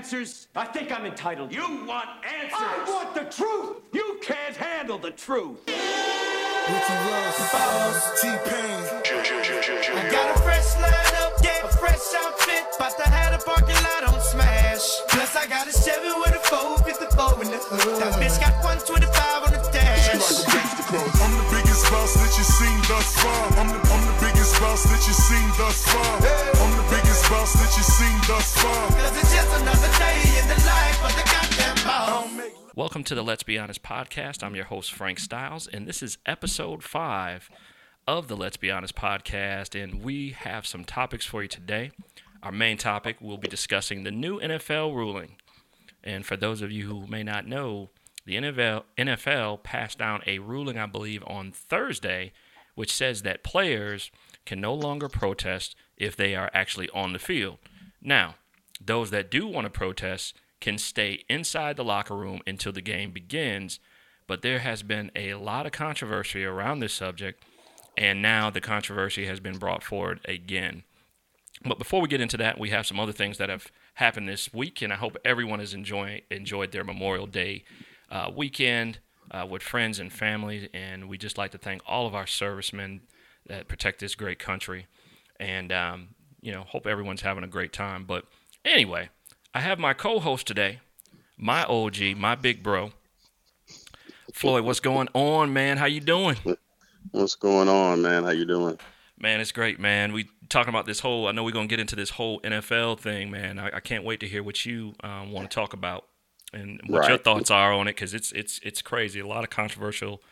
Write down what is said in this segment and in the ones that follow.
answers? I think I'm entitled. You want answers? I want the truth. You can't handle the truth. Ricky Ross, Boss, T-Pain. I got a fresh lineup, yeah, a fresh outfit. About to have the parking lot on smash. Plus, I got a Chevy with a 454 in the hood. That bitch got 125 on the dash. I'm the biggest boss that you've seen thus far. I'm the, I'm the biggest boss that you've seen thus far. I'm the biggest boss that you've seen thus far. Cause it's just another day in the life of the goddamn boss. Welcome to the Let's Be Honest podcast. I'm your host, Frank Stiles, and this is episode five of the Let's Be Honest podcast. And we have some topics for you today. Our main topic, we'll be discussing the new NFL ruling. And for those of you who may not know, the NFL, NFL passed down a ruling, I believe, on Thursday, which says that players can no longer protest if they are actually on the field. Now, those that do want to protest can stay inside the locker room until the game begins, but there has been a lot of controversy around this subject, and now the controversy has been brought forward again. But before we get into that, we have some other things that have happened this week, and I hope everyone has enjoyed enjoyed their Memorial Day uh, weekend uh, with friends and family. And we just like to thank all of our servicemen that protect this great country, and um, you know, hope everyone's having a great time. But anyway, I have my co-host today, my OG, my big bro, Floyd. What's going on, man? How you doing? What's going on, man? How you doing? Man, it's great, man. We talking about this whole. I know we're gonna get into this whole NFL thing, man. I, I can't wait to hear what you um, want to talk about and what your thoughts are on it, because it's it's it's crazy. A lot of controversial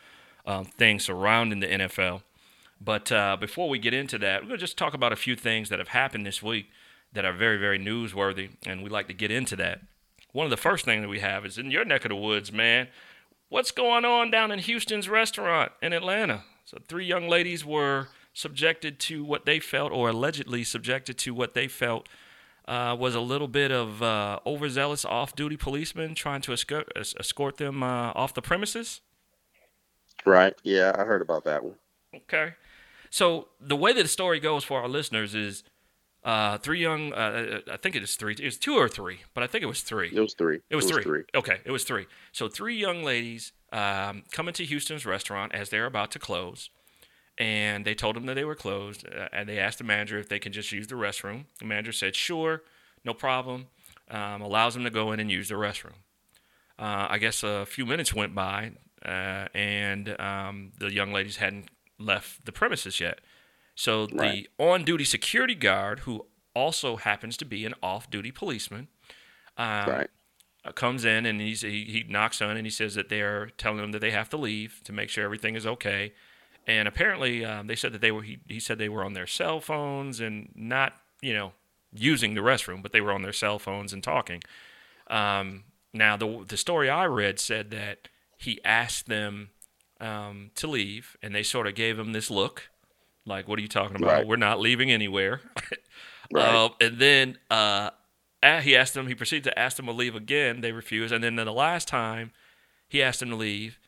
um, things surrounding the NFL. But uh, before we get into that, we're gonna just talk about a few things that have happened this week that are very very newsworthy, and we'd like to get into that. One of the first things that we have is in your neck of the woods, man. What's going on down in Houston's restaurant in Atlanta? So three young ladies were subjected to what they felt, or allegedly subjected to what they felt uh, was a little bit of uh, overzealous off-duty policemen trying to escort, escort them uh, off the premises. Right? Yeah, I heard about that one. Okay. So the way that the story goes for our listeners is uh, three young, uh, I think it is three, it was two or three, but I think it was three. It was three. It was, three. Okay, it was three. So three young ladies um, come into Houston's restaurant as they're about to close, and they told them that they were closed, uh, and they asked the manager if they can just use the restroom. The manager said, "Sure, no problem." Um, allows them to go in and use the restroom. Uh, I guess a few minutes went by, uh, and um, the young ladies hadn't left the premises yet. So Right. the on-duty security guard, who also happens to be an off-duty policeman, um, Right. uh, comes in and he's, he, he knocks on and he says that they're telling them that they have to leave to make sure everything is okay. And apparently, um, they said that they were. He, he said they were on their cell phones and not, you know, using the restroom, but they were on their cell phones and talking. Um, now, the the story I read said that he asked them um, to leave, and they sort of gave him this look, like, "What are you talking about? Right. We're not leaving anywhere." Right. Uh, and then uh, he asked them. He proceeded to ask them to leave again. They refused. And then the last time, he asked them to leave,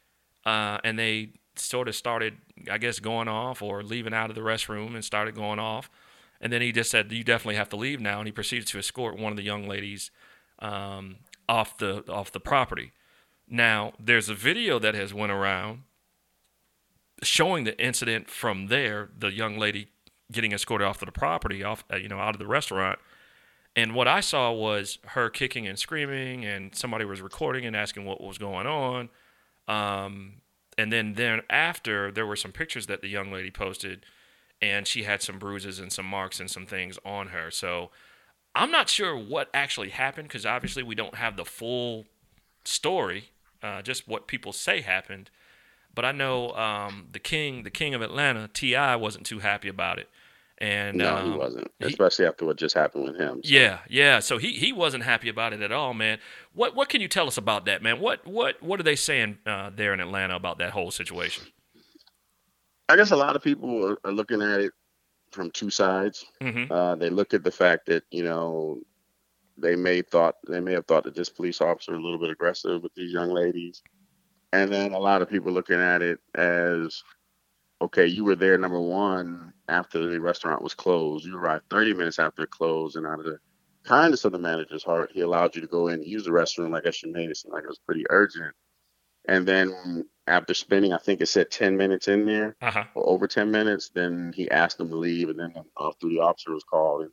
uh, and they sort of started, I guess, going off or leaving out of the restroom and started going off. And then he just said, "You definitely have to leave now." And he proceeded to escort one of the young ladies um, off the off the property. Now, there's a video that has went around showing the incident from there. The young lady getting escorted off of the property, off uh, you know, out of the restaurant. And what I saw was her kicking and screaming, and somebody was recording and asking what was going on. Um, and then then after, there were some pictures that the young lady posted, and she had some bruises and some marks and some things on her. So I'm not sure what actually happened because obviously we don't have the full story, uh, just what people say happened. But I know um, the king, the king of Atlanta, T.I., wasn't too happy about it. And no, um, he wasn't. he- Especially after what just happened with him. So, yeah, yeah. So he, he wasn't happy about it at all, man. What what can you tell us about that, man? What what what are they saying uh, there in Atlanta about that whole situation? I guess a lot of people are, are looking at it from two sides. hmm Uh, they look at the fact that you know they may thought they may have thought that this police officer was a little bit aggressive with these young ladies, and then a lot of people looking at it as okay, you were there number one after the restaurant was closed. You arrived 30 minutes after it closed, and out of the kindness of the manager's heart, he allowed you to go in and use the restroom. I guess you made it seem like it was pretty urgent. And then after spending, I think it said 10 minutes in there Uh huh. or over 10 minutes, then he asked them to leave. And then uh, through the officer was called and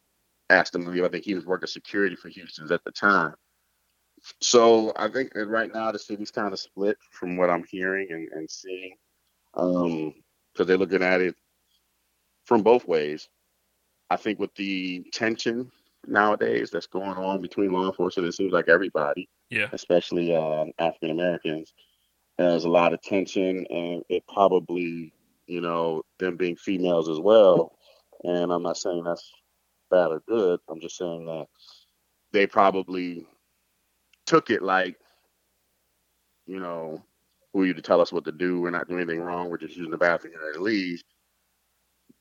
asked him to leave. I think he was working security for Houston's at the time. So I think that right now the city's kind of split from what I'm hearing and, and seeing because they're looking at it from both ways. I think with the tension nowadays that's going on between law enforcement, it seems like everybody, Yeah. especially uh, African Americans, there's a lot of tension, and it probably, you know, them being females as well. And I'm not saying that's bad or good. I'm just saying that they probably took it like, you know, who are you to tell us what to do? We're not doing anything wrong. We're just using the bathroom and to leave.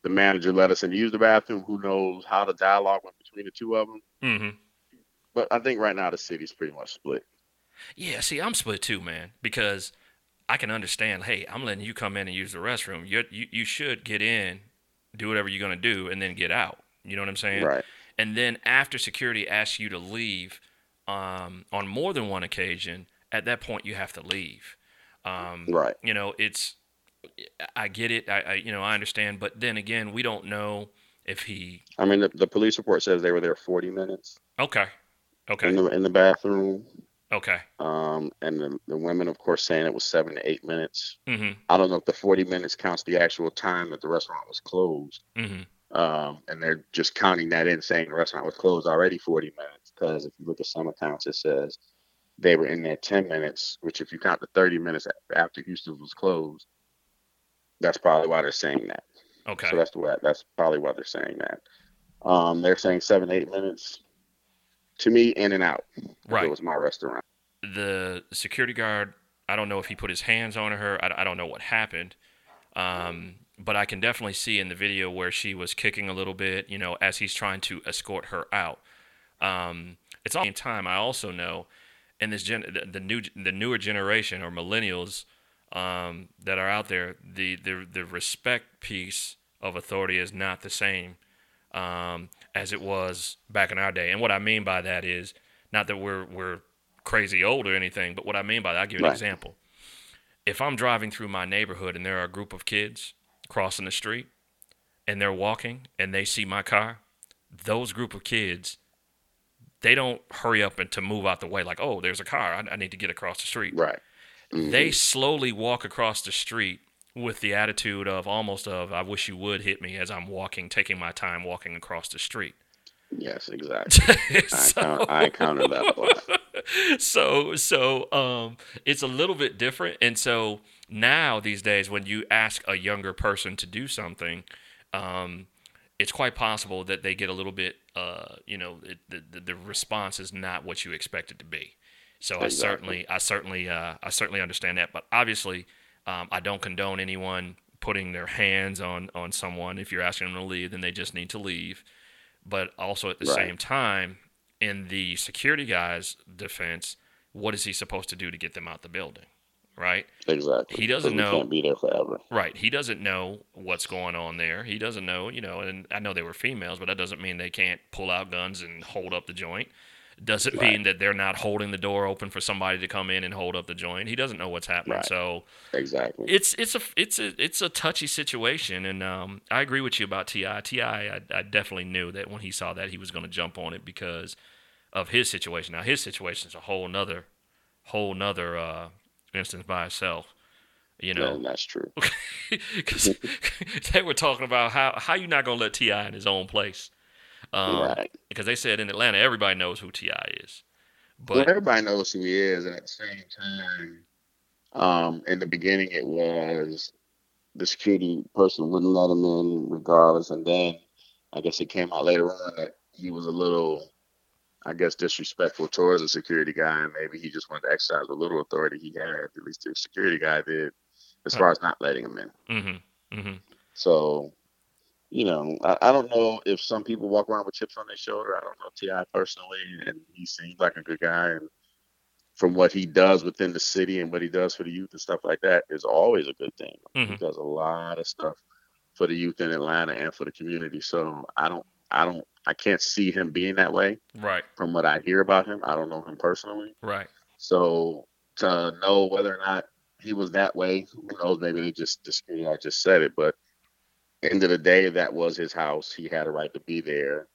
The manager let us in to use the bathroom. Who knows how the dialogue went between the two of them? Mm-hmm. But I think right now the city's pretty much split. Yeah, see, I'm split too, man, because I can understand. Hey, I'm letting you come in and use the restroom. You're, you you should get in, do whatever you're gonna do, and then get out. You know what I'm saying? Right. And then after security asks you to leave, um, on more than one occasion, at that point you have to leave. Um, Right. You know, it's. I get it. I, I you know I understand, but then again, we don't know if he. I mean, the, the police report says they were there 40 minutes Okay. Okay. in the in the bathroom. Okay. Um, and the, the women, of course, saying it was seven to eight minutes. Mm-hmm. I don't know if the 40 minutes counts the actual time that the restaurant was closed. Mm-hmm. Um, and they're just counting that in, saying the restaurant was closed already 40 minutes. Because if you look at some accounts, it says they were in there 10 minutes, which if you count the 30 minutes after Houston was closed, that's probably why they're saying that. Okay. So that's the way. That's probably why they're saying that. Um, they're saying seven, eight minutes. To me, in and out. Right. It was my restaurant. the security guard i don't know if he put his hands on her i, I don't know what happened um, but i can definitely see in the video where she was kicking a little bit you know as he's trying to escort her out um, it's all in time i also know in this gen the, the new the newer generation or millennials um, that are out there the, the the respect piece of authority is not the same um, as it was back in our day and what i mean by that is not that we're we're crazy old or anything, but what I mean by that, I'll give you an Right. example. If I'm driving through my neighborhood and there are a group of kids crossing the street and they're walking and they see my car, those group of kids, they don't hurry up and to move out the way like, oh, there's a car. I, I need to get across the street. Right. They slowly walk across the street with the attitude of almost of, I wish you would hit me as I'm walking, taking my time walking across the street. Yes, exactly. I, So- encounter, I encountered that lot. so so um it's a little bit different and so now these days when you ask a younger person to do something um it's quite possible that they get a little bit uh you know it, the, the response is not what you expect it to be. So i certainly i certainly uh i certainly understand that. But obviously um i don't condone anyone putting their hands on on someone. If you're asking them to leave then they just need to leave. But also at the Right. same time in the security guy's defense what is he supposed to do to get them out the building right Exactly. He doesn't know- can't be there forever. right he doesn't know what's going on there he doesn't know you know and i know they were females but that doesn't mean they can't pull out guns and hold up the joint doesn't Right. mean that they're not holding the door open for somebody to come in and hold up the joint he doesn't know what's happening Right. so Exactly. it's it's a it's a it's a touchy situation, and um, I agree with you about Ti. T.I., I, I definitely knew that when he saw that he was going to jump on it because of his situation. Now his situation is a whole nother whole nother uh, instance by itself. You Yeah, know, that's true. because they were talking about how how you not to let T.I. in his own place. Um, right. Because they said in Atlanta everybody knows who T.I. is, Well, but everybody knows who he is, and at the same time, um, in the beginning, it was the security person wouldn't let him in regardless, and then I guess it came out later on that he was a little, I guess, disrespectful towards the security guy, and maybe he just wanted to exercise a little authority he had, at least the security guy did, as far as not letting him in. hmm hmm So, you know, I, I don't know if some people walk around with chips on their shoulder. I don't know T.I. personally, and he seems like a good guy. And from what he does within the city and what he does for the youth and stuff like that is always a good thing. He Mhm. does a lot of stuff for the youth in Atlanta and for the community. So I don't I don't I can't see him being that way Right. from what I hear about him. I don't know him personally. Right. So to know whether or not he was that way, who knows? Maybe they just discreetly I just said it, but end of the day, that was his house. He had a right to be there.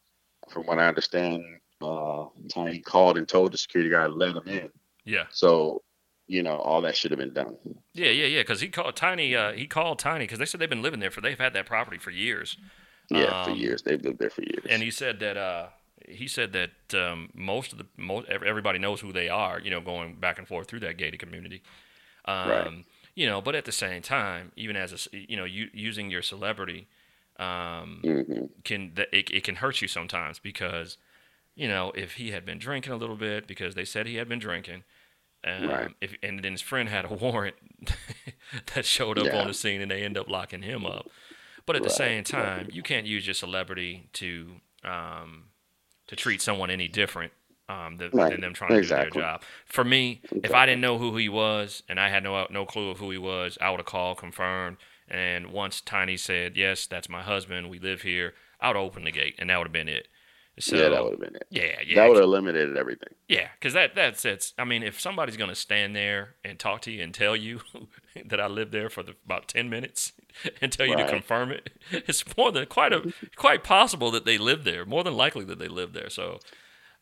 From what I understand, uh, Tiny called and told the security guard to let him in. Yeah. So, you know, all that should have been done. Yeah. Yeah. Yeah. Because he called Tiny. Uh, he called Tiny because they said they've been living there for. They've had that property for years. Yeah, for Um, years. They've lived there for years. and he said that uh, he said that um, most of the most everybody knows who they are. You know, going back and forth through that gated community. Um, Right. You know, but at the same time, even as a you know, you, using your celebrity um, hmm can it, it can hurt you sometimes because you know if he had been drinking a little bit because they said he had been drinking. Um, Right. if, and then his friend had a warrant that showed up Yeah. on the scene and they end up locking him up. But at the Right, same right. time, you can't use your celebrity to um, to treat someone any different um, than, Right, than them trying to do their job. For me, if I didn't know who he was and I had no no clue of who he was, I would have called, confirmed, and once Tiny said, "Yes, that's my husband. We live here," I would have opened the gate, and that would have been it. So yeah, that would have been it. yeah, yeah, That would have eliminated everything. yeah, because that that's it's. I mean, if somebody's gonna stand there and talk to you and tell you that I lived there for the, about ten minutes and tell you to confirm it, it's more than quite a quite possible that they live there. More than likely that they live there. So,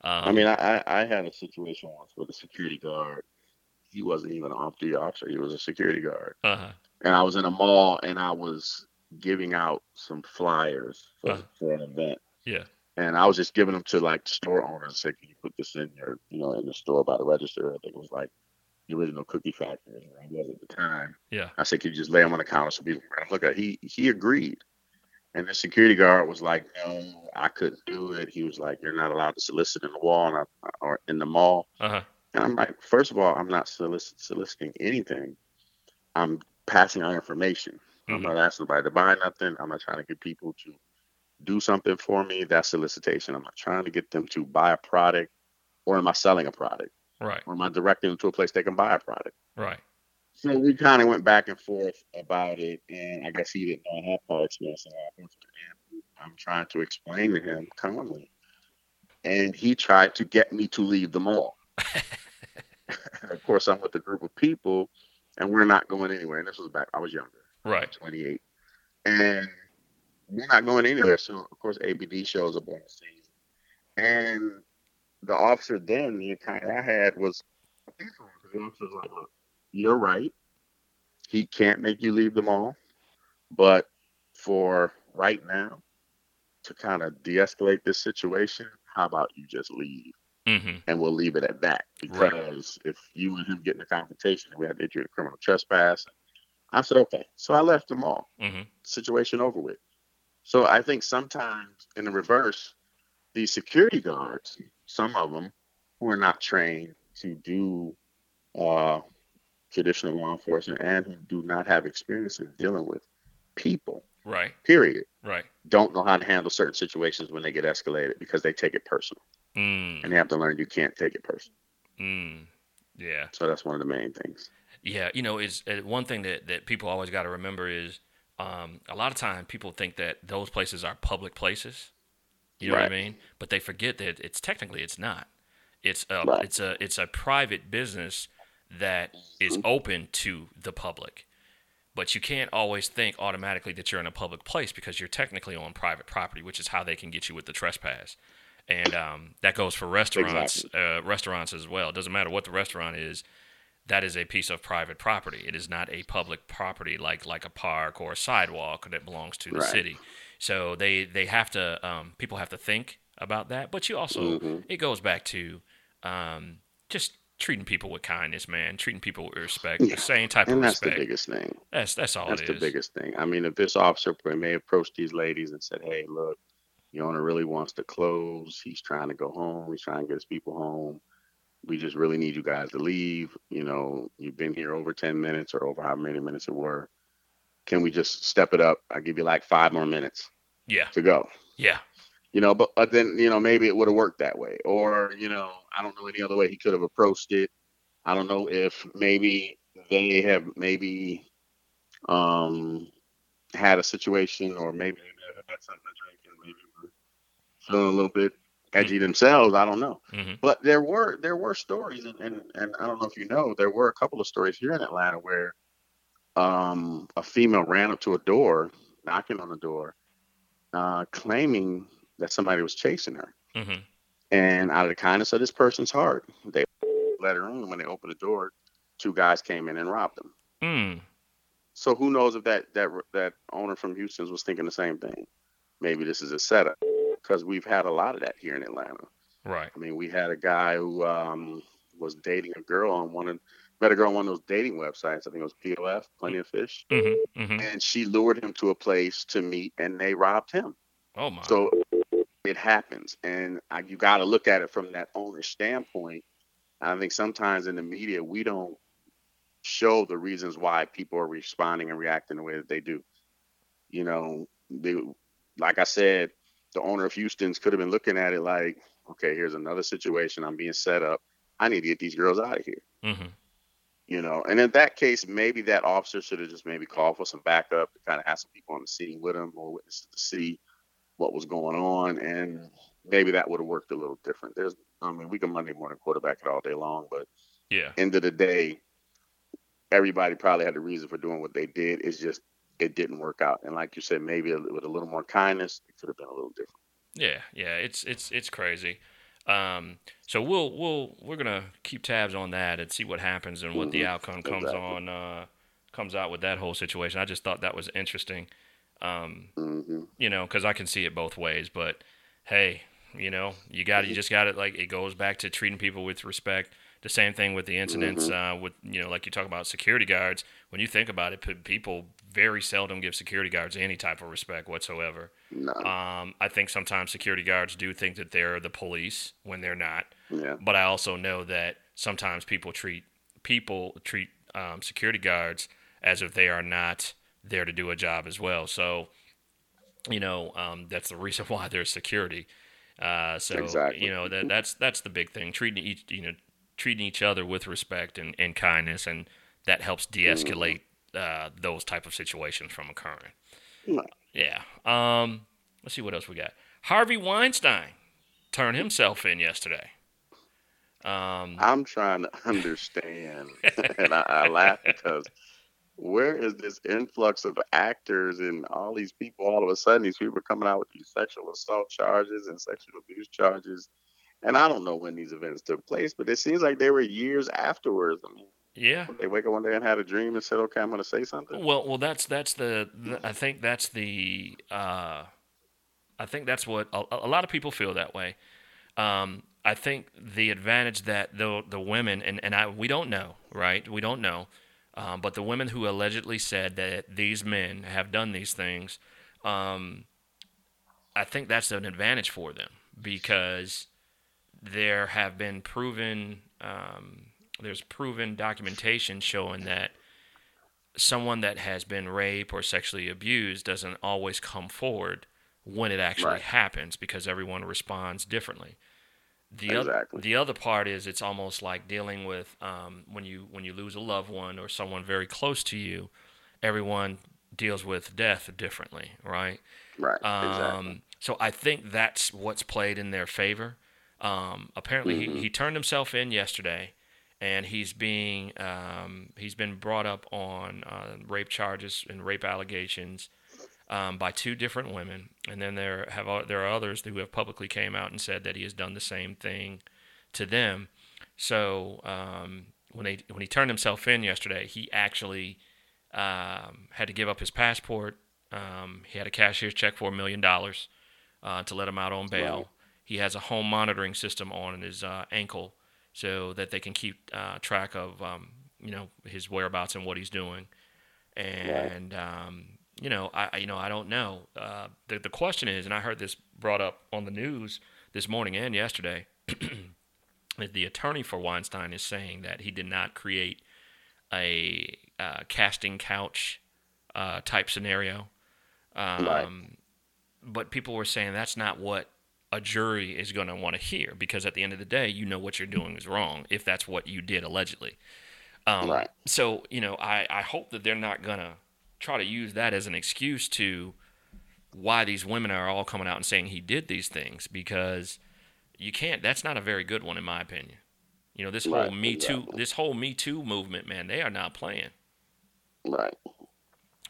um, I mean, I, I had a situation once with a security guard. He wasn't even an off-duty officer. He was a security guard. uh huh, and I was in a mall and I was giving out some flyers for, Uh. for an event. yeah, And I was just giving them to like store owners. Say, can you put this in your, you know, in the store by the register? I think it was like the original Cookie Factory where I was at the time. yeah, I said, could you just lay them on the counter so people can look at? it?" He he agreed, and the security guard was like, no, I couldn't do it. He was like, you're not allowed to solicit in the wall and I, or in the mall. uh huh, And I'm like, first of all, I'm not solic- soliciting anything. I'm passing on information. I'm Mhm. not asking nobody to buy nothing. I'm not trying to get people to do something for me. That's solicitation. I'm not trying to get them to buy a product or am I selling a product right, or am I directing them to a place they can buy a product? right, So we kind of went back and forth about it. And I guess he didn't know I had prior experience in law enforcement. And I'm trying to explain to him calmly. And he tried to get me to leave the mall. of course, I'm with a group of people, and we're not going anywhere. And this was back, I was younger, right, 28, and we're not going anywhere. So, of course, APD shows up on the scene, and the officer then, the encounter I had was, the officer was like, "Look, "You're right. He can't make you leave the mall, but for right now, to kind of de-escalate this situation, how about you just leave?" mm-hmm, and we'll leave it at that. Right. Because if you and him get in a confrontation, we had to issue a criminal trespass. I said, okay. So I left them all. mm-hmm, Situation over with. So I think sometimes in the reverse, these security guards, some of them who are not trained to do uh, traditional law enforcement and who do not have experience in dealing with people, right, period, right, don't know how to handle certain situations when they get escalated because they take it personal. mm, And they have to learn you can't take it personal. mm, yeah. So that's one of the main things. Yeah, you know, is uh, one thing that, that people always got to remember is um, a lot of time people think that those places are public places. You know what I mean? But they forget that it's technically it's not. It's a Right. it's a it's a private business that is Mm-hmm. open to the public. But you can't always think automatically that you're in a public place because you're technically on private property, which is how they can get you with the trespass. And um, that goes for restaurants, uh, restaurants as well. It doesn't matter what the restaurant is that is a piece of private property. It is not a public property like like a park or a sidewalk that belongs to the Right. city. So they they have to um, people have to think about that. But you also Mhm. it goes back to um, just treating people with kindness, man. Treating people with respect, Yeah. the same type of respect. And that's the biggest thing. that's that's all That's the is. biggest thing. I mean, if this officer may approach these ladies and said, "Hey, look, the owner really wants to close. He's trying to go home. He's trying to get his people home. We just really need you guys to leave. You know, you've been here over ten minutes or over how many minutes it were. Can we just step it up? I'll give you like five more minutes Yeah, to go." yeah, you know but, but then you know maybe it would have worked that way or you know i don't know any other way he could have approached it i don't know if maybe they have maybe um had a situation or maybe they had something to drink and maybe were feeling a little bit edgy themselves. I don't know, Mhm. but there were there were stories, and, and and I don't know if you know, there were a couple of stories here in Atlanta where um, a female ran up to a door, knocking on the door, uh, claiming that somebody was chasing her. Mhm. And out of the kindness of this person's heart, they let her in. When they opened the door, two guys came in and robbed them. Mm. So who knows if that that that owner from Houston's was thinking the same thing? Maybe this is a setup because we've had a lot of that here in Atlanta. Right. I mean, we had a guy who um, was dating a girl on one of met a girl on one of those dating websites. I think it was POF, Plenty of Fish, hmm hmm and she lured him to a place to meet, and they robbed him. Oh my. So it happens, and I, you got to look at it from that owner's standpoint. I think sometimes in the media we don't show the reasons why people are responding and reacting the way that they do. You know, they, like I said, the owner of Houston's could have been looking at it like, okay, here's another situation. I'm being set up. I need to get these girls out of here. hmm You know, and in that case, maybe that officer should have just maybe called for some backup to kind of have some people on the scene with him or witnesses to see what was going on, and maybe that would have worked a little different. There's, I mean, we can Monday morning quarterback it all day long, but Yeah. end of the day, everybody probably had a reason for doing what they did. It's just it didn't work out, and like you said, maybe with a little more kindness, it could have been a little different. Yeah, yeah, it's it's it's crazy. Um, so we'll we'll we're gonna keep tabs on that and see what happens and what the Mhm, outcome comes exactly. on uh, comes out with that whole situation. I just thought that was interesting. Um, hmm you know, because I can see it both ways. But hey, you know, you got you just got it. Like it goes back to treating people with respect. The same thing with the incidents uh, with you know, like you talk about security guards. When you think about it, people very seldom give security guards any type of respect whatsoever. No, Um, I think sometimes security guards do think that they're the police when they're not. yeah, But I also know that sometimes people treat people treat um, security guards as if they are not there to do a job as well. So, you know, um, that's the reason why there's security. Uh, so Exactly. you know that that's that's the big thing. Treating each you know treating each other with respect and, and kindness, and that helps de-escalate uh, those type of situations from occurring. Right. Yeah. Um, let's see what else we got. Harvey Weinstein turned himself in yesterday. Um, I'm trying to understand, and I, I laugh because where is this influx of actors and all these people? All of a sudden, these people are coming out with these sexual assault charges and sexual abuse charges, and I don't know when these events took place, but it seems like they were years afterwards. I mean, yeah. they wake up one day and had a dream and said, "Okay, I'm going to say something." Well, well, that's that's the, the I think that's the uh, I think that's what a, a lot of people feel that way. Um, I think the advantage that the the women and and I we don't know, right? We don't know, um, but the women who allegedly said that these men have done these things, um, I think that's an advantage for them because there have been proven um, there's proven documentation showing that someone that has been raped or sexually abused doesn't always come forward when it actually Right. happens because everyone responds differently. The other Exactly. the other part is it's almost like dealing with um, when you when you lose a loved one or someone very close to you. Everyone deals with death differently, right? Right. exactly. Um, so I think that's what's played in their favor. Um, apparently, Mm-hmm. he, he turned himself in yesterday, and he's being um, he's been brought up on uh, rape charges and rape allegations um, by two different women, and then there have there are others who have publicly came out and said that he has done the same thing to them. So um, when they when he turned himself in yesterday, he actually um, had to give up his passport. Um, he had a cashier's check for a million dollars uh, to let him out on bail. He has a home monitoring system on his uh, ankle so that they can keep uh, track of um, you know his whereabouts and what he's doing. And um, you know, I you know I don't know. Uh, the the question is, and I heard this brought up on the news this morning and yesterday. that the attorney for Weinstein is saying that he did not create a uh, casting couch uh, type scenario. Um, Right. But people were saying that's not what a jury is going to want to hear because at the end of the day, you know what you're doing is wrong if that's what you did allegedly. Um, Right. So, you know, I, I hope that they're not going to try to use that as an excuse to why these women are all coming out and saying he did these things because you can't. That's not a very good one in my opinion. You know, this whole Right, Me Too, this whole Me Too movement, man, they are not playing. Right.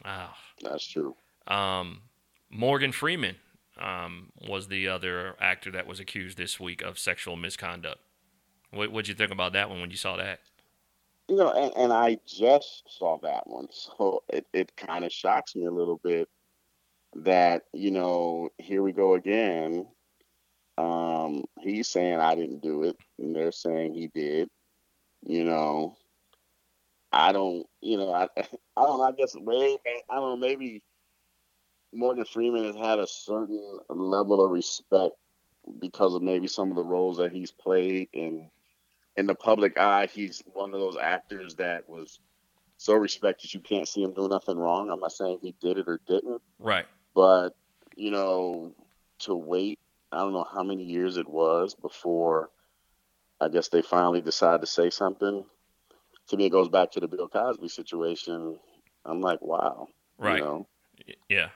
Ah. That's true. Um, Morgan Freeman um, was the other actor that was accused this week of sexual misconduct. What what'd you think about that one when you saw that? You know, and, and I just saw that one, so it, it kind of shocks me a little bit that you know here we go again. Um, he's saying I didn't do it, and they're saying he did. You know, I don't. You know, I I don't. I guess maybe I don't know. Maybe Morgan Freeman has had a certain level of respect because of maybe some of the roles that he's played in in the public eye, he's one of those actors that was so respected you can't see him do nothing wrong. I'm not saying he did it or didn't, Right. but you know, to wait, I don't know how many years it was before I guess they finally decided to say something. To me, it goes back to the Bill Cosby situation. I'm like, wow, Right. You know, Yeah.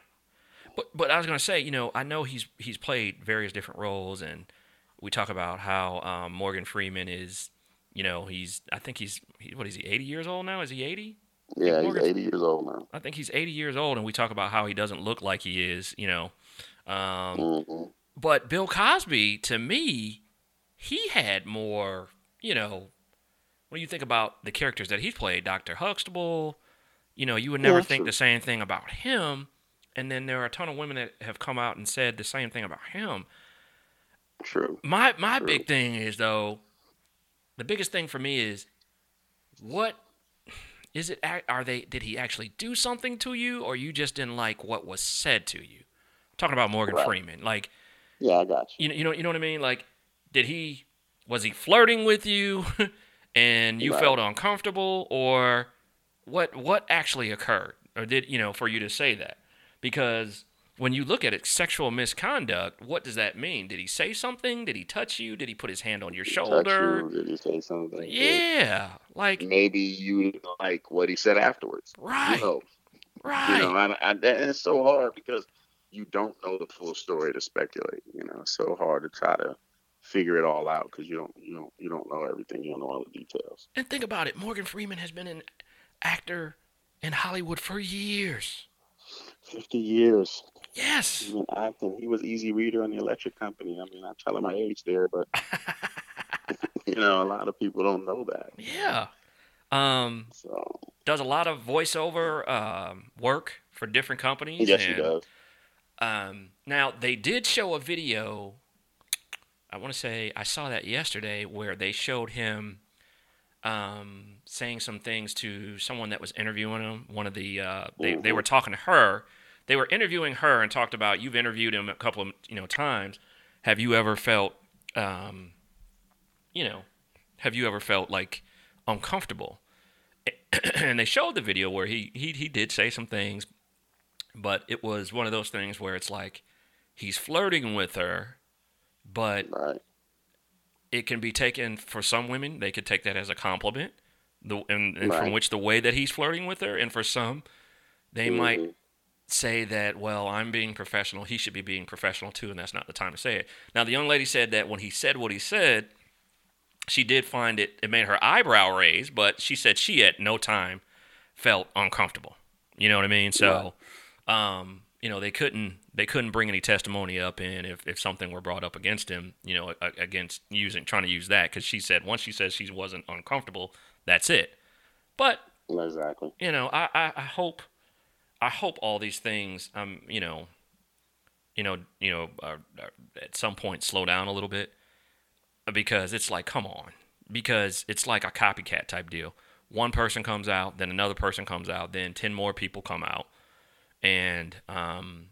But but I was gonna say, you know, I know he's he's played various different roles, and we talk about how um, Morgan Freeman is, you know, he's I think he's he, what is he 80 years old now? Is he 80? yeah, he's Morgan- 80 years old now. I think he's 80 years old, and we talk about how he doesn't look like he is, you know. Um, hmm but Bill Cosby, to me, he had more, you know, when you think about the characters that he's played, Dr. Huxtable, you know, you would never Yeah, think true. the same thing about him. And then there are a ton of women that have come out and said the same thing about him. True. My my True. big thing is though, the biggest thing for me is what is it? Are they? Did he actually do something to you, or you just didn't like what was said to you? talking about Morgan Right. Freeman, like Yeah, I got you. you know, you know, you know what I mean? Like, did he was he flirting with you, and you Right. felt uncomfortable, or what? What actually occurred, or did you know for you to say that? Because when you look at it, sexual misconduct, what does that mean? Did he say something? Did he touch you? Did he put his hand on your Touch shoulder? you, Did he say something? Did- Yeah, like maybe you didn't like what he said afterwards. right, You know, right. you know, and, it's so hard because you don't know the full story to speculate. You know, it's so hard to try to figure it all out because you don't, you don't, you don't know everything. You don't know all the details. And think about it, Morgan Freeman has been an actor in Hollywood for years. Fifty years. Yes. He's been acting. He was Easy Reader on the Electric Company. I mean, I'm telling my age there, but you know, a lot of people don't know that. Yeah. Um, So does a lot of voiceover um, work for different companies. yes, he does. Um, now they did show a video. I want to say I saw that yesterday where they showed him um, saying some things to someone that was interviewing him. One of the uh, they they were talking to her. They were interviewing her and talked about you've interviewed him a couple of you know times. Have you ever felt um, you know have you ever felt like uncomfortable? and they showed the video where he he he did say some things, but it was one of those things where it's like he's flirting with her, but Right. it can be taken for some women they could take that as a compliment, the and, and from which the way that he's flirting with her, and for some they might Mhm. Say that well I'm being professional, he should be being professional too, and that's not the time to say it. Now the young lady said that when he said what he said, she did find it it made her eyebrow raise, but she said she at no time felt uncomfortable. You know what I mean? So, um, you know, they couldn't they couldn't bring any testimony up in if, if something were brought up against him, you know, against using trying to use that because she said once she says she wasn't uncomfortable, that's it. But Exactly. you know, I, I, I hope I hope all these things, um, you know, you know, you know, uh, at some point slow down a little bit because it's like, come on, because it's like a copycat type deal. One person comes out, then another person comes out, then ten more people come out, and um,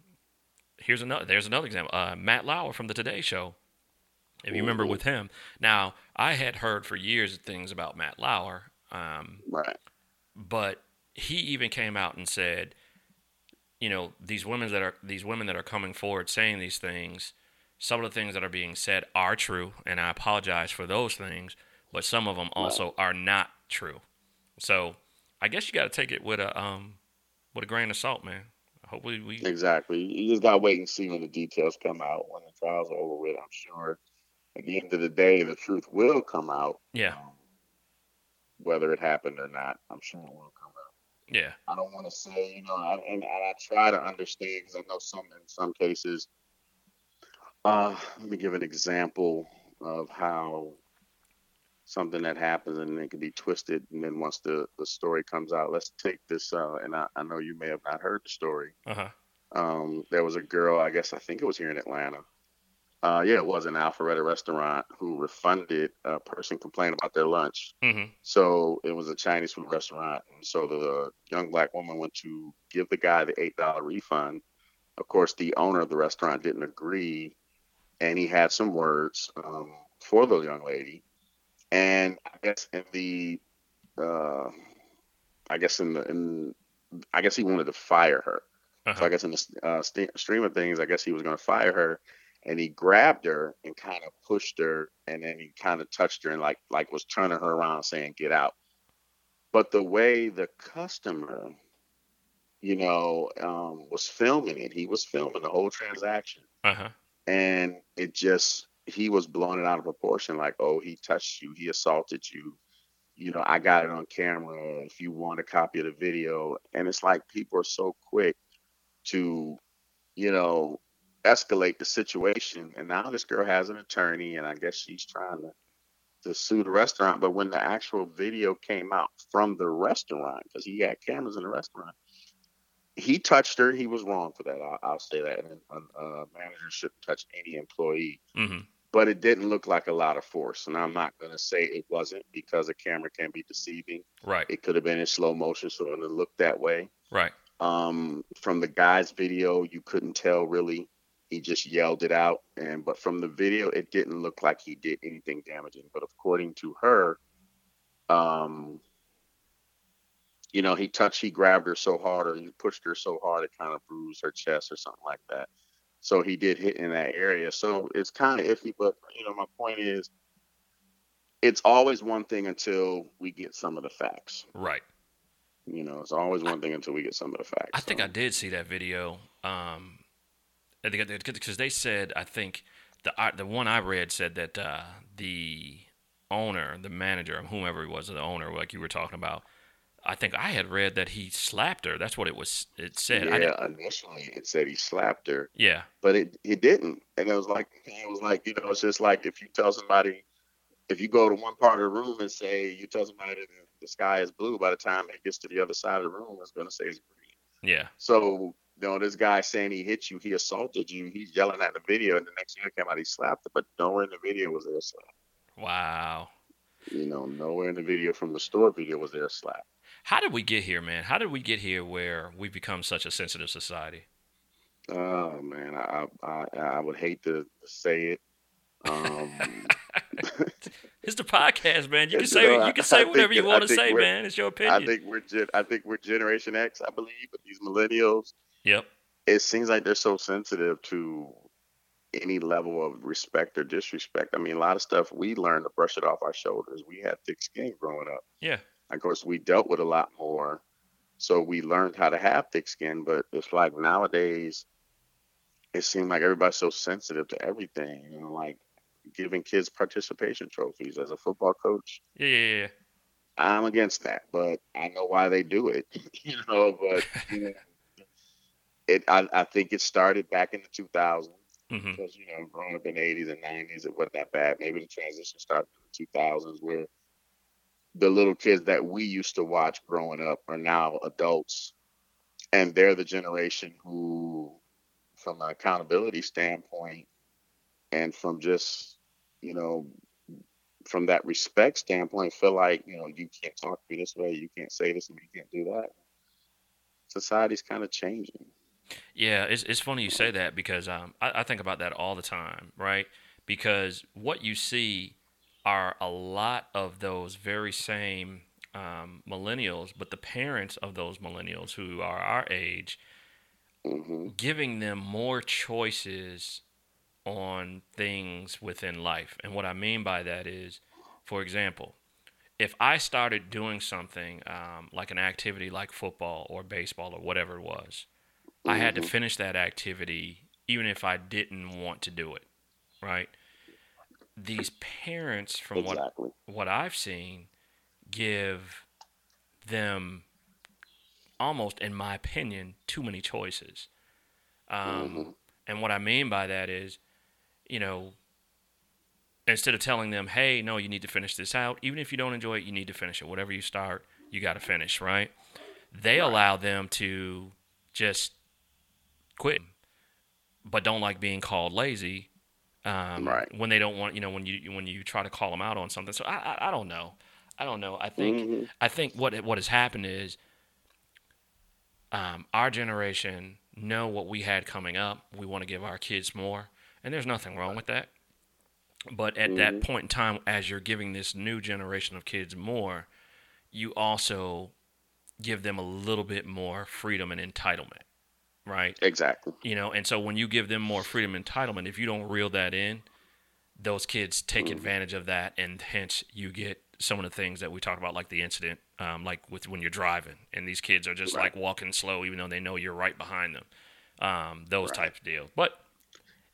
here's another. There's another example. Uh, Matt Lauer from the Today Show. If you remember with him, now I had heard for years things about Matt Lauer. Um, Right. but he even came out and said, you know, these women that are these women that are coming forward saying these things, some of the things that are being said are true, and I apologize for those things, but some of them also are not true. So I guess you got to take it with a um with a grain of salt, man. hopefully we. Exactly. You just gotta wait and see when the details come out. When the trials are over with, I'm sure at the end of the day, the truth will come out. Yeah. Um, whether it happened or not, I'm sure it will. Yeah. I don't want to say, you know, I, and, and I try to understand because I know some in some cases. Uh, let me give an example of how something that happens and it can be twisted, and then once the the story comes out, let's take this. Uh, and I, I know you may have not heard the story. Uh huh. Um, there was a girl, I guess I think it was here in Atlanta. Uh, yeah, it was an Alpharetta restaurant who refunded a person complaining about their lunch. hmm So it was a Chinese food restaurant, and so the young black woman went to give the guy the eight dollar refund. Of course, the owner of the restaurant didn't agree, and he had some words um, for the young lady. And I guess in the, uh, I guess in the, in, I guess he wanted to fire her. So Uh-huh. I guess in the uh, st- stream of things, I guess he was going to fire her, and he grabbed her and kind of pushed her, and then he kind of touched her and like like was turning her around, saying "Get out." But the way the customer, you know, um, was filming it, he was filming the whole transaction, Uh huh. and it just he was blowing it out of proportion. Like, oh, he touched you, he assaulted you. You know, I got it on camera. If you want a copy of the video, and it's like people are so quick to, you know, escalate the situation. And now this girl has an attorney, and I guess she's trying to to sue the restaurant. But when the actual video came out from the restaurant, because he had cameras in the restaurant, he touched her. He was wrong for that. I'll, I'll say that. And a uh, manager shouldn't touch any employee. hmm But it didn't look like a lot of force. And I'm not going to say it wasn't because a camera can be deceiving. Right. It could have been in slow motion, so it looked that way. Right. Um, from the guy's video, you couldn't tell really. He just yelled it out, and but from the video, it didn't look like he did anything damaging. But according to her, um, you know, he touched, he grabbed her so hard, or he pushed her so hard, it kind of bruised her chest or something like that. So he did hit in that area. So it's kind of iffy, but you know, my point is, it's always one thing until we get some of the facts. Right. You know, it's always one thing until we get some of the facts. I think So- I did see that video. Um, because they said I think the the one I read said that uh, the owner, the manager, whomever he was, the owner, like you were talking about. I think I had read that he slapped her. That's what it was. It said. I Yeah, initially it said he slapped her, yeah. but it he didn't, and it was like it was like you know it's just like if you tell somebody, if you go to one part of the room and say you tell somebody the sky is blue, by the time it gets to the other side of the room, it's gonna say it's green. Yeah. So you know this guy saying he hit you, he assaulted you, he's yelling at the video, and the next thing that came out he slapped it, but nowhere in the video was there a slap. Wow. You know, nowhere in the video from the store video was there a slap. How did we get here, man? How did we get here where we've become such a sensitive society? Oh man, I I, I would hate to say it. Um, It's the podcast, man. You can say uh, you can say I whatever think- you I want to say, man. It's your opinion. I think we're I think we're Generation X, I believe, but these millennials, yep. it seems like they're so sensitive to any level of respect or disrespect. I mean, a lot of stuff we learned to brush it off our shoulders. We had thick skin growing up. Yeah. Of course, we dealt with a lot more, so we learned how to have thick skin. But it's like nowadays, it seems like everybody's so sensitive to everything. You know, like giving kids participation trophies as a football coach. Yeah. Yeah. Yeah. I'm against that, but I know why they do it. you know, but you know, it I, I think it started back in the 2000s hmm because you know, growing up in the 80s and 90s, it wasn't that bad. Maybe the transition started in the 2000s, where the little kids that we used to watch growing up are now adults, and they're the generation who, from an accountability standpoint, and from just you know from that respect standpoint, feel like you know you can't talk to me this way, you can't say this, and you can't do that. Society's kind of changing. Yeah, it's it's funny you say that because um, I, I think about that all the time, right? Because what you see are a lot of those very same um, millennials, but the parents of those millennials who are our age, hmm giving them more choices on things within life. And what I mean by that is, for example, if I started doing something um, like an activity like football or baseball or whatever it was, I had to Mhm. finish that activity even if I didn't want to do it, right? These parents, from what exactly. what I've seen, give them almost, in my opinion, too many choices. Um, Mhm. And what I mean by that is, you know, instead of telling them, hey, no, you need to finish this out, even if you don't enjoy it, you need to finish it. Whatever you start, you got to finish, right? They allow them to just quit, but don't like being called lazy. Um, Right. When they don't want, you know, when you when you try to call them out on something. So I, I, I don't know. I don't know. I think Mhm. I think what what has happened is um, our generation know what we had coming up. We want to give our kids more, and there's nothing wrong with that. But at that Mhm. point in time, as you're giving this new generation of kids more, you also give them a little bit more freedom and entitlement, right? Exactly. You know, and so when you give them more freedom and entitlement, if you don't reel that in, those kids take Mm. advantage of that, and hence you get some of the things that we talked about, like the incident, um, like with when you're driving, and these kids are just Right. like walking slow, even though they know you're right behind them. Um, those Right. types of deals, but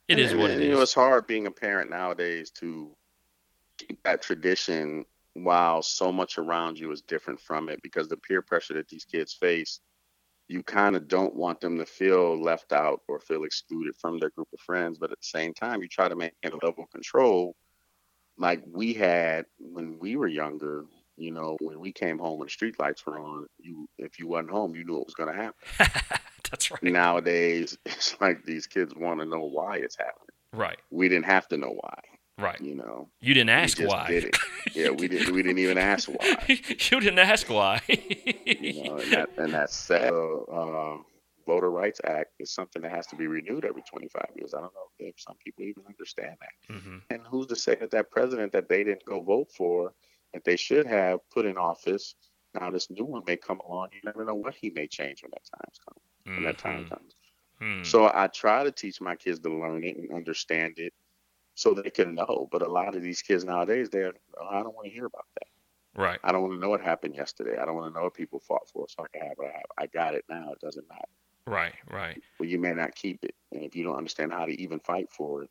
it is what it And, You know, it's hard being a parent nowadays to keep that tradition while so much around you is different from it because the peer pressure that these kids face, you kind of don't want them to feel left out or feel excluded from their group of friends. But at the same time, you try to maintain a level of control like we had when we were younger. You know, when we came home when the street lights were on, you if you wasn't home, you knew what was going to happen. That's right. Nowadays, it's like these kids want to know why it's happening. Right. We didn't have to know why. Right. You know, You didn't ask why. Yeah, we didn't. We didn't even ask why. you didn't ask why. You know, and that and that's sad. Uh, Voter Rights Act is something that has to be renewed every 25 years. I don't know if some people even understand that. hmm And who's to say that that president that they didn't go vote for, that they should have put in office, now this new one may come along. You never know what he may change when that time's come. When that time comes. Hmm. So I try to teach my kids to learn it and understand it so they can know. But a lot of these kids nowadays, they're, oh, I don't want to hear about that. Right. I don't want to know what happened yesterday. I don't want to know what people fought for. So I can have what I have. I got it now. It doesn't matter. Right. Right. Well, you may not keep it. And if you don't understand how to even fight for it,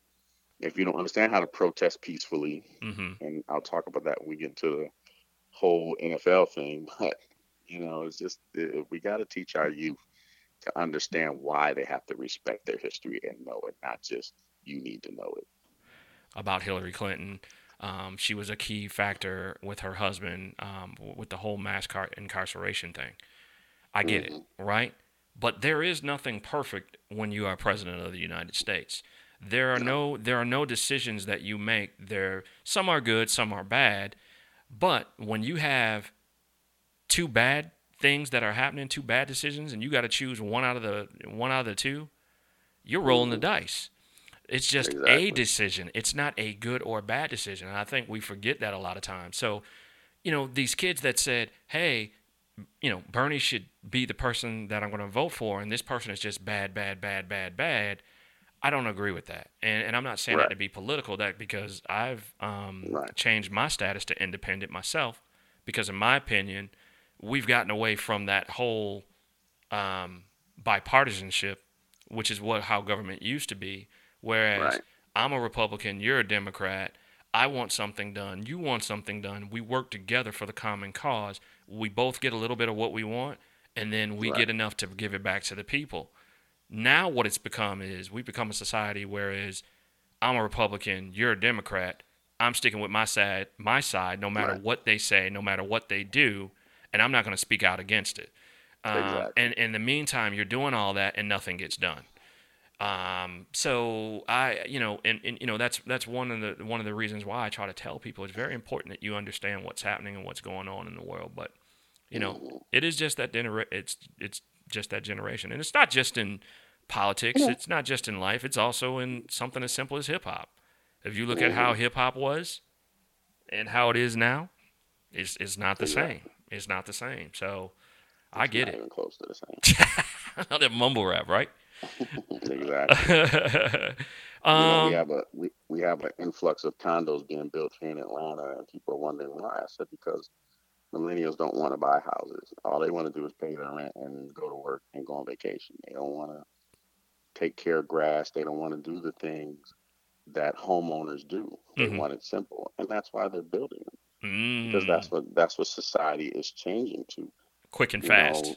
if you don't understand how to protest peacefully, hmm and I'll talk about that when we get into the whole NFL thing, but you know, it's just uh, we got to teach our youth to understand why they have to respect their history and know it, not just you need to know it. About Hillary Clinton. Um, she was a key factor with her husband um, with the whole mass car- incarceration thing. I get it, right? But there is nothing perfect when you are president of the United States. There are no there are no decisions that you make. There some are good, some are bad. But when you have two bad things that are happening, two bad decisions, and you got to choose one out of the one out of the two, you're rolling the dice. It's just a decision. It's not a good or bad decision. And I think we forget that a lot of times. So, you know, these kids that said, "Hey, you know, Bernie should be the person that I'm going to vote for, and this person is just bad, bad, bad, bad, bad." I don't agree with that, and and I'm not saying that to be political. That because I've um, Right. changed my status to independent myself, because in my opinion, we've gotten away from that whole um, bipartisanship, which is what how government used to be. Whereas Right. I'm a Republican, you're a Democrat. I want something done. You want something done. We work together for the common cause. We both get a little bit of what we want, and then we Right. get enough to give it back to the people. Now, what it's become is we've become a society whereas I'm a Republican, you're a Democrat. I'm sticking with my side, my side, no matter Right. what they say, no matter what they do, and I'm not going to speak out against it. Um, Exactly. And in the meantime, you're doing all that, and nothing gets done. Um, so I, you know, and, and you know that's that's one of the one of the reasons why I try to tell people it's very important that you understand what's happening and what's going on in the world. But you know, it is just that genera- It's it's just that generation, and it's not just in politics. It's not just in life. It's also in something as simple as hip hop. If you look at how hip hop was and how it is now, it's it's not the same. It's not the same. So I get Not it. even close to the same. that mumble rap, right? Exactly. You know, um, we have a we, we have an influx of condos being built here in Atlanta, and people are wondering why. I said because millennials don't want to buy houses. All they want to do is pay their rent and go to work and go on vacation. They don't want to take care of grass. They don't want to do the things that homeowners do. They Mhm. want it simple, and that's why they're building them Mm, because that's what that's what society is changing to. quick and you fast. know,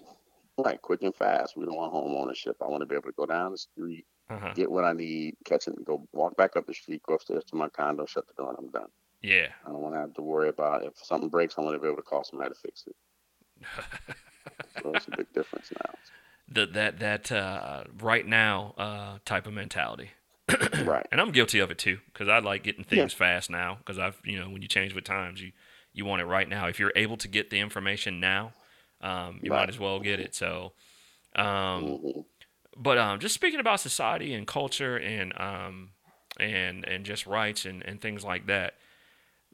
right, quick and fast. We don't want home ownership. I want to be able to go down the street, Uh-huh. get what I need, catch it, and go walk back up the street, go upstairs to my condo, shut the door, and I'm done. Yeah. I don't want to have to worry about if something breaks. I want to be able to call somebody to fix it. So it's a big difference now. The, that that uh, right now uh, type of mentality. Right. And I'm guilty of it too, because I like getting things fast now. Because I've, you know, when you change with times, you you want it right now. If you're able to get the information now, um, you might as well get it. So, um, Mhm. but um, just speaking about society and culture and um, and and just rights and, and things like that.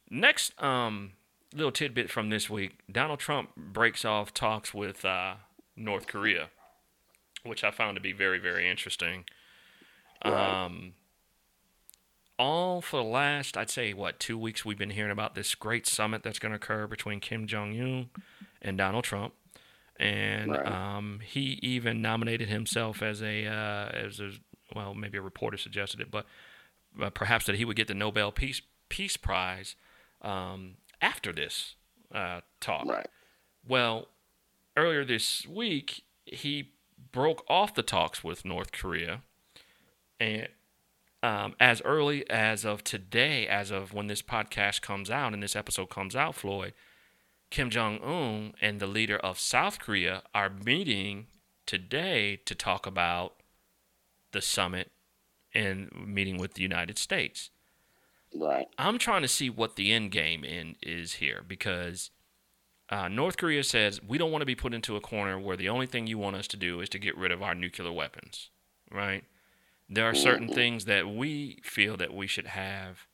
Next um, little tidbit from this week: Donald Trump breaks off talks with uh, North Korea, which I found to be very very interesting. Right. Um, all for the last, I'd say, what two weeks we've been hearing about this great summit that's going to occur between Kim Jong Un and Donald Trump, and Right. um, he even nominated himself as a uh, as a well, maybe a reporter suggested it, but uh, perhaps that he would get the Nobel Peace Peace Prize um, after this uh, talk. Right. Well, earlier this week, he broke off the talks with North Korea. And um, as early as of today, as of when this podcast comes out and this episode comes out, Floyd, Kim Jong un and the leader of South Korea are meeting today to talk about the summit and meeting with the United States. Right. I'm trying to see what the end game in is here because uh, North Korea says we don't want to be put into a corner where the only thing you want us to do is to get rid of our nuclear weapons, right? There are certain things that we feel that we should have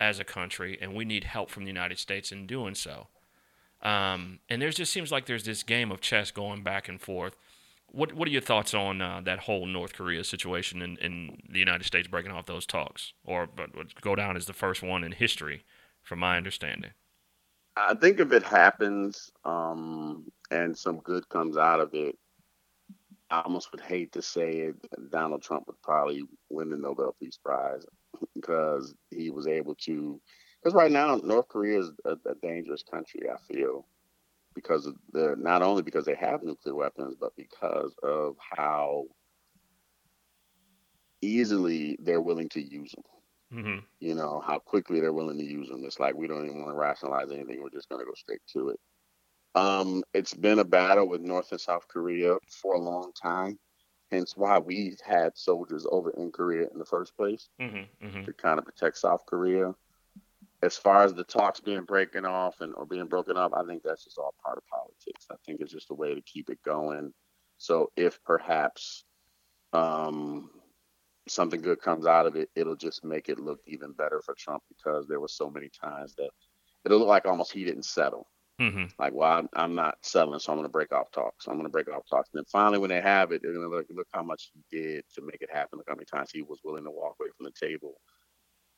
as a country, and we need help from the United States in doing so. Um, and there just seems like there's this game of chess going back and forth. What What are your thoughts on uh, that whole North Korea situation and, the United States breaking off those talks, or but go down as the first one in history, from my understanding? I think if it happens um, and some good comes out of it, I almost would hate to say it. Donald Trump would probably win the Nobel Peace Prize because he was able to. Because right now, North Korea is a, a dangerous country. I feel because of the not only because they have nuclear weapons, but because of how easily they're willing to use them Mm-hmm. you know, how quickly they're willing to use them. It's like we don't even want to rationalize anything. We're just going to go straight to it. Um, it's been a battle with North and South Korea for a long time, hence why we've had soldiers over in Korea in the first place Mm-hmm. Mm-hmm. to kind of protect South Korea. As far as the talks being breaking off and or being broken up, I think that's just all part of politics. I think it's just a way to keep it going. So if perhaps um, something good comes out of it, it'll just make it look even better for Trump because there were so many times that it'll look like almost he didn't settle. Mm-hmm. Like, well, I'm, I'm not settling, so I'm going to break off talks. I'm going to break off talks. And then finally, when they have it, they're going to look, look how much he did to make it happen. Look how many times he was willing to walk away from the table.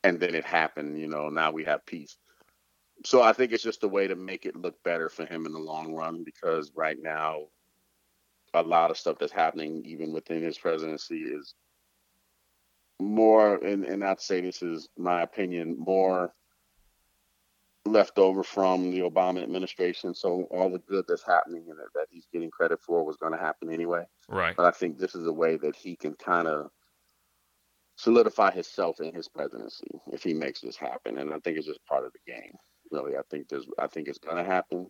And then it happened, you know, now we have peace. So I think it's just a way to make it look better for him in the long run because right now, a lot of stuff that's happening, even within his presidency, is more, and, and to say this is my opinion, more left over from the Obama administration. So all the good that's happening and that he's getting credit for was going to happen anyway. Right. But I think this is a way that he can kind of solidify himself in his presidency if he makes this happen. And I think it's just part of the game. Really, I think there's, I think it's going to happen.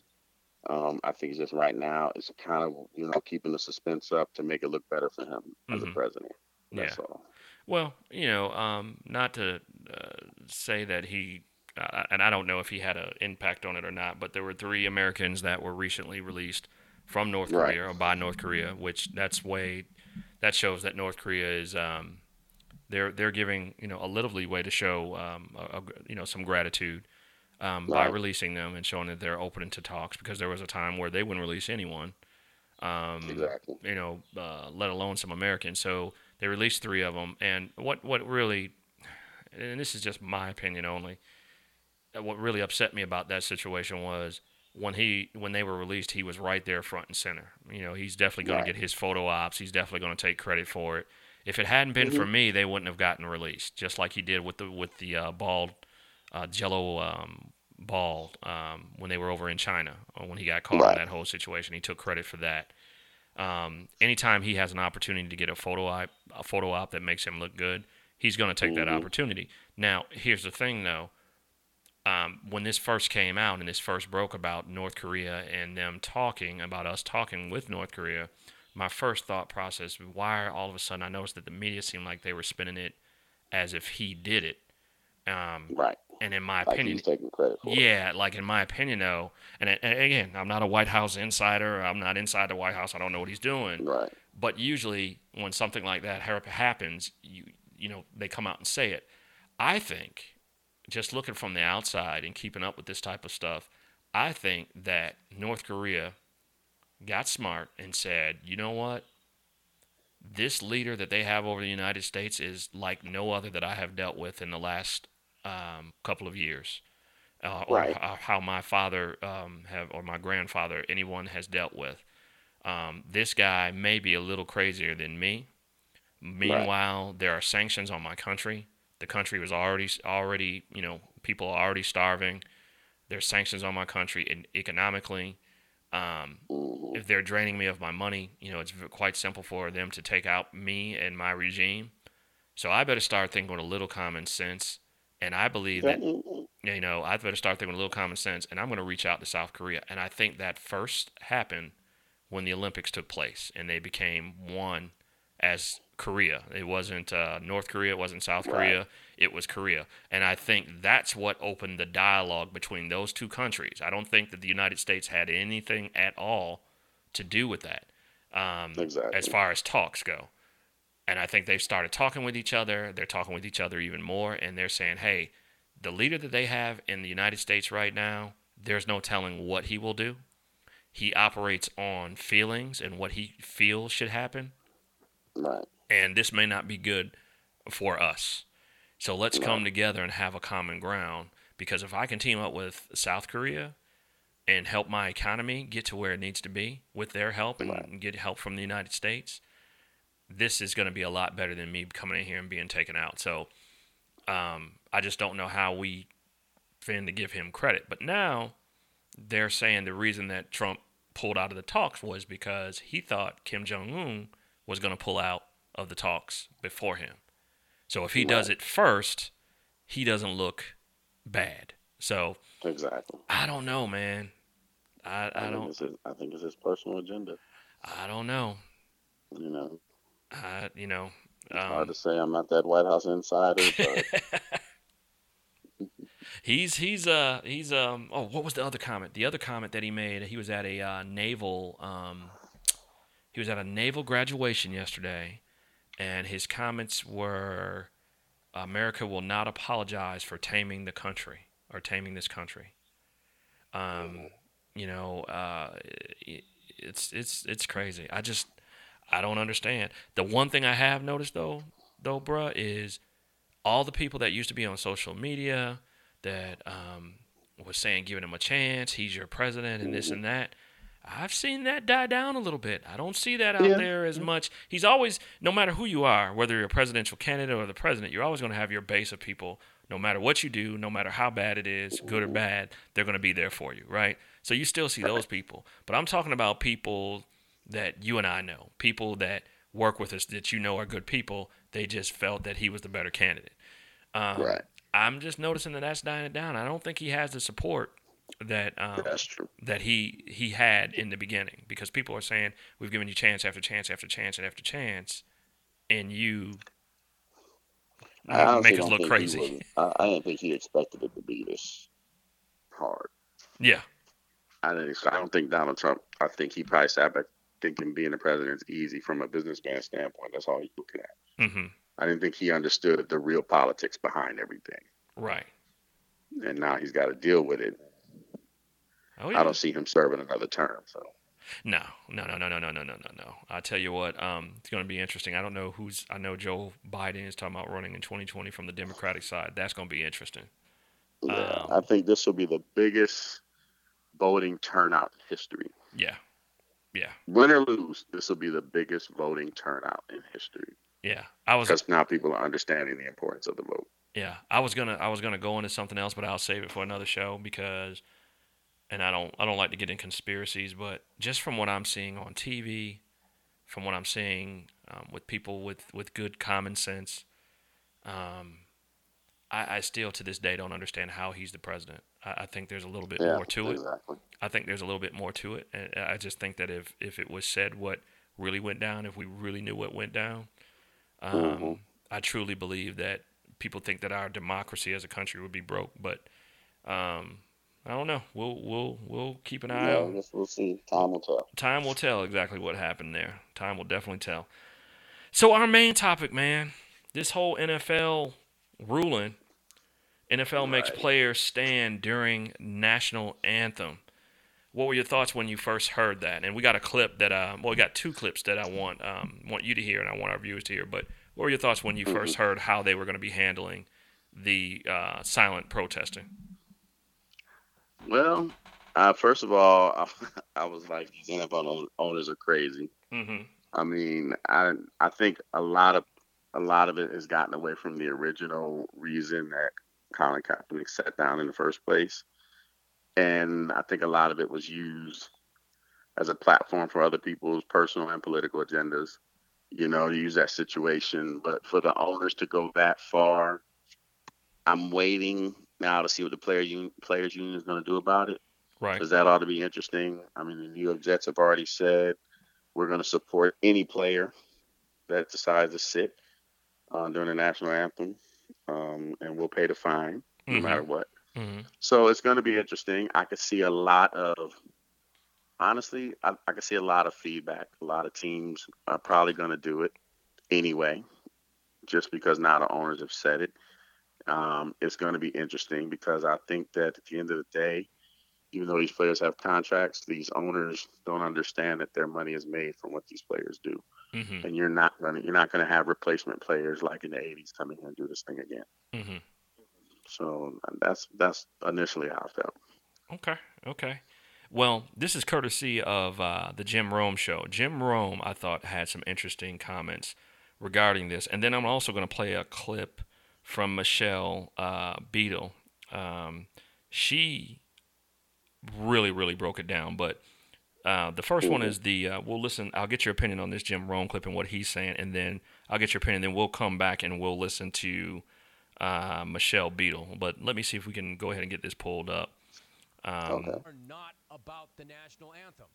Um, I think just right now it's kind of you know keeping the suspense up to make it look better for him as a Mhm. president. That's Yeah. all. Well, you know, um, not to uh, say that he, uh, and I don't know if he had an impact on it or not, but there were three Americans that were recently released from North Right. Korea or by North Korea, which that's way, that shows that North Korea is, um, they're they're giving you know a little leeway to show um, a, a- you know some gratitude um, by releasing them and showing that they're open to talks because there was a time where they wouldn't release anyone. Um, Exactly. you know, uh, let alone some Americans. So they released three of them, and what what really, and this is just my opinion only, uh, what really upset me about that situation was when he when they were released, he was right there front and center. You know, he's definitely going Right. to get his photo ops. He's definitely going to take credit for it. If it hadn't been Mm-hmm. for me, they wouldn't have gotten released, just like he did with the with the uh, bald uh, Jello um, ball um, when they were over in China when he got caught Right. in that whole situation. He took credit for that. Um, anytime he has an opportunity to get a photo op, a photo op that makes him look good, he's going to take that opportunity. Now, here's the thing, though. Um, when this first came out and this first broke about North Korea and them talking about us talking with North Korea, my first thought process, why all of a sudden I noticed that the media seemed like they were spinning it as if he did it. Um, Right. and in my Like opinion, he's taking credit for it. yeah, like in my opinion, though, and, and again, I'm not a White House insider. I'm not inside the White House. I don't know what he's doing. Right. But usually, when something like that happens, you you know they come out and say it. I think, just looking from the outside and keeping up with this type of stuff, I think that North Korea got smart and said, you know what? This leader that they have over the United States is like no other that I have dealt with in the last um, couple of years, uh, or Right. how my father um, have or my grandfather, anyone has dealt with. Um, this guy may be a little crazier than me. Meanwhile, there are sanctions on my country. The country was already already you know people are already starving. There's sanctions on my country and economically. Um, if they're draining me of my money, you know, it's quite simple for them to take out me and my regime. So I better start thinking with a little common sense. And I believe that you know, I better start thinking with a little common sense, and I'm going to reach out to South Korea. And I think that first happened when the Olympics took place, and they became one as Korea. It wasn't uh, North Korea, it wasn't South Korea, it was Korea. And I think that's what opened the dialogue between those two countries. I don't think that the United States had anything at all to do with that, um, Exactly. as far as talks go. And I think they've started talking with each other. They're talking with each other even more, and they're saying, hey, the leader that they have in the United States right now, there's no telling what he will do. He operates on feelings and what he feels should happen, Right. and this may not be good for us. So let's come together and have a common ground. Because if I can team up with South Korea and help my economy get to where it needs to be with their help and get help from the United States, this is going to be a lot better than me coming in here and being taken out. So um, I just don't know how we fin to give him credit. But now they're saying the reason that Trump pulled out of the talks was because he thought Kim Jong Un was going to pull out of the talks before him. So if he does it first, he doesn't look bad. So Exactly. I don't know, man. I, I, I don't his, I think it's his personal agenda. I don't know. You know, I you know it's hard um, to say. I'm not that White House insider, but he's he's uh he's um oh what was the other comment? The other comment that he made he was at a uh, naval um he was at a naval graduation yesterday, and his comments were America will not apologize for taming the country or taming this country. Um, you know, uh, it, it's it's it's crazy. I just I don't understand. The one thing I have noticed though, though, bruh, is all the people that used to be on social media that um, was saying giving him a chance, he's your president, and this and that. I've seen that die down a little bit. I don't see that out Yeah. there as much. He's always, no matter who you are, whether you're a presidential candidate or the president, you're always going to have your base of people. No matter what you do, no matter how bad it is, good or bad, they're going to be there for you, right? So you still see those people. But I'm talking about people that you and I know, people that work with us that you know are good people. They just felt that he was the better candidate. Um, Right. I'm just noticing that that's dying down. I don't think he has the support that um, that's true. that he he had in the beginning because people are saying we've given you chance after chance after chance and after chance, and you I make us look crazy. Was, I, I didn't think he expected it to be this hard. Yeah, I didn't. I don't think Donald Trump. I think he probably sat back thinking being the president's easy from a businessman standpoint. That's all he's looking at. hmm I didn't think he understood the real politics behind everything, right. and now he's got to deal with it. Oh yeah. I don't see him serving another term. So No, no, no, no, no, no, no, no, no, no. I tell you what, um, it's going to be interesting. I don't know who's. I know Joe Biden is talking about running in 2020 from the Democratic side. That's going to be interesting. yeah, Um, I think this will be the biggest voting turnout in history. Yeah. Yeah. Win or lose, this will be the biggest voting turnout in history Yeah. I was because now people are understanding the importance of the vote. Yeah, I was gonna I was gonna go into something else, but I'll save it for another show because, and I don't I don't like to get in conspiracies, but just from what I'm seeing on TV, from what I'm seeing um, with people with with good common sense, um, I, I still to this day don't understand how he's the president. I, I think there's a little bit Yeah, more to it. exactly. I think there's a little bit more to it. And I just think that if, if it was said what really went down, if we really knew what went down, um, Mhm. I truly believe that people think that our democracy as a country would be broke. But um, I don't know. We'll we'll we'll keep an eye Yeah, I guess we'll see. Time will tell. Time will tell exactly what happened there. Time will definitely tell. So our main topic, man, this whole NFL ruling. NFL makes players stand during national anthem. What were your thoughts when you first heard that? And we got a clip that, uh, well, we got two clips that I want um, want you to hear, and I want our viewers to hear. But what were your thoughts when you first heard how they were going to be handling the uh, silent protesting? Well, uh, first of all, I, I was like, these NFL own- owners are crazy. Mm-hmm. I mean, I I think a lot of a lot of it has gotten away from the original reason that Colin Kaepernick sat down in the first place, and I think a lot of it was used as a platform for other people's personal and political agendas. You know, to use that situation, but for the owners to go that far, I'm waiting now to see what the player union, players union is going to do about it Right. because that ought to be interesting. I mean, the New York Jets have already said we're going to support any player that decides to sit uh, during the national anthem, um, and we'll pay the fine no Mhm. matter what. Mm-hmm. So it's going to be interesting. I could see a lot of, honestly, I, I could see a lot of feedback. A lot of teams are probably going to do it anyway, just because now the owners have said it. Um, it's going to be interesting because I think that at the end of the day, even though these players have contracts, these owners don't understand that their money is made from what these players do, Mm-hmm. and you're not gonna you're not gonna have replacement players like in the '80s coming here and do this thing again. Mm-hmm. So that's that's initially how I felt. Okay, okay. Well, this is courtesy of uh, the Jim Rome show. Jim Rome, I thought, had some interesting comments regarding this. And then I'm also going to play a clip from Michelle uh, Beadle. Um, she really, really broke it down. But uh, the first one is the, uh, we'll listen, I'll get your opinion on this Jim Rome clip and what he's saying. And then I'll get your opinion. Then we'll come back and we'll listen to uh, Michelle Beadle. But let me see if we can go ahead and get this pulled up. Um, Okay. are not about the national anthem.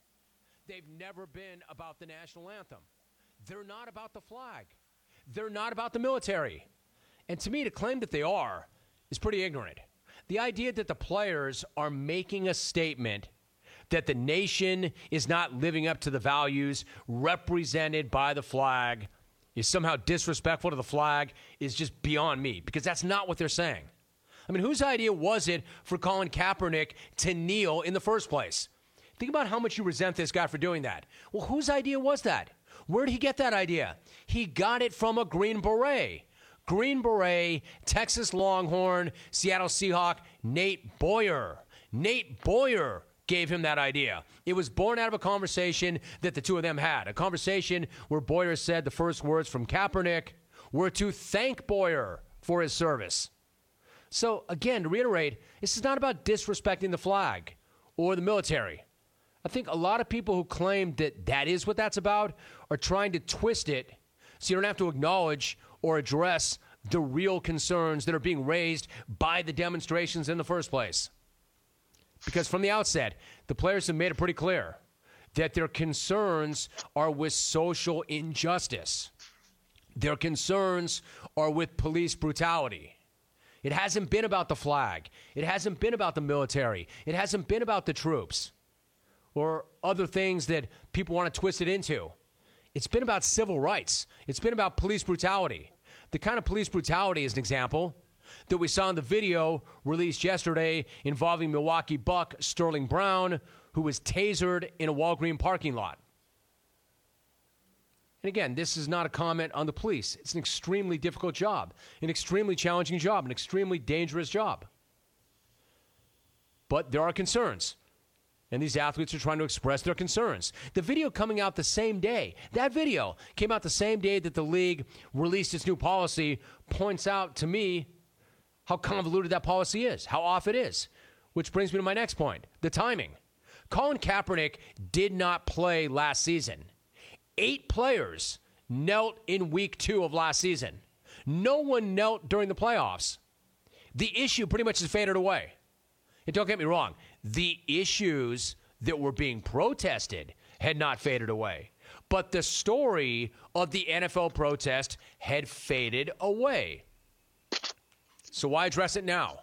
They've never been about the national anthem. They're not about the flag. They're not about the military. And to me, to claim that they are is pretty ignorant. The idea that the players are making a statement that the nation is not living up to the values represented by the flag is somehow disrespectful to the flag is just beyond me because that's not what they're saying. I mean, whose idea was it for Colin Kaepernick to kneel in the first place? Think about how much you resent this guy for doing that. Well, whose idea was that? Where did he get that idea? He got it from a Green Beret. Green Beret, Texas Longhorn, Seattle Seahawk, Nate Boyer. Nate Boyer gave him that idea. It was born out of a conversation that the two of them had. A conversation where Boyer said the first words from Kaepernick were to thank Boyer for his service. So, again, to reiterate, this is not about disrespecting the flag or the military. I think a lot of people who claim that that is what that's about are trying to twist it so you don't have to acknowledge or address the real concerns that are being raised by the demonstrations in the first place. Because from the outset, the players have made it pretty clear that their concerns are with social injustice. Their concerns are with police brutality. It hasn't been about the flag. It hasn't been about the military. It hasn't been about the troops or other things that people want to twist it into. It's been about civil rights. It's been about police brutality. The kind of police brutality, as an example, that we saw in the video released yesterday involving Milwaukee Buck Sterling Brown, who was tasered in a Walgreen parking lot. And again, this is not a comment on the police. It's an extremely difficult job, an extremely challenging job, an extremely dangerous job. But there are concerns. And these athletes are trying to express their concerns. The video coming out the same day, that video came out the same day that the league released its new policy, points out to me how convoluted that policy is, how off it is. Which brings me to my next point the timing. Colin Kaepernick did not play last season. Eight players knelt in week two of last season. No one knelt during the playoffs. The issue pretty much has faded away. And don't get me wrong, the issues that were being protested had not faded away. But the story of the NFL protest had faded away. So why address it now?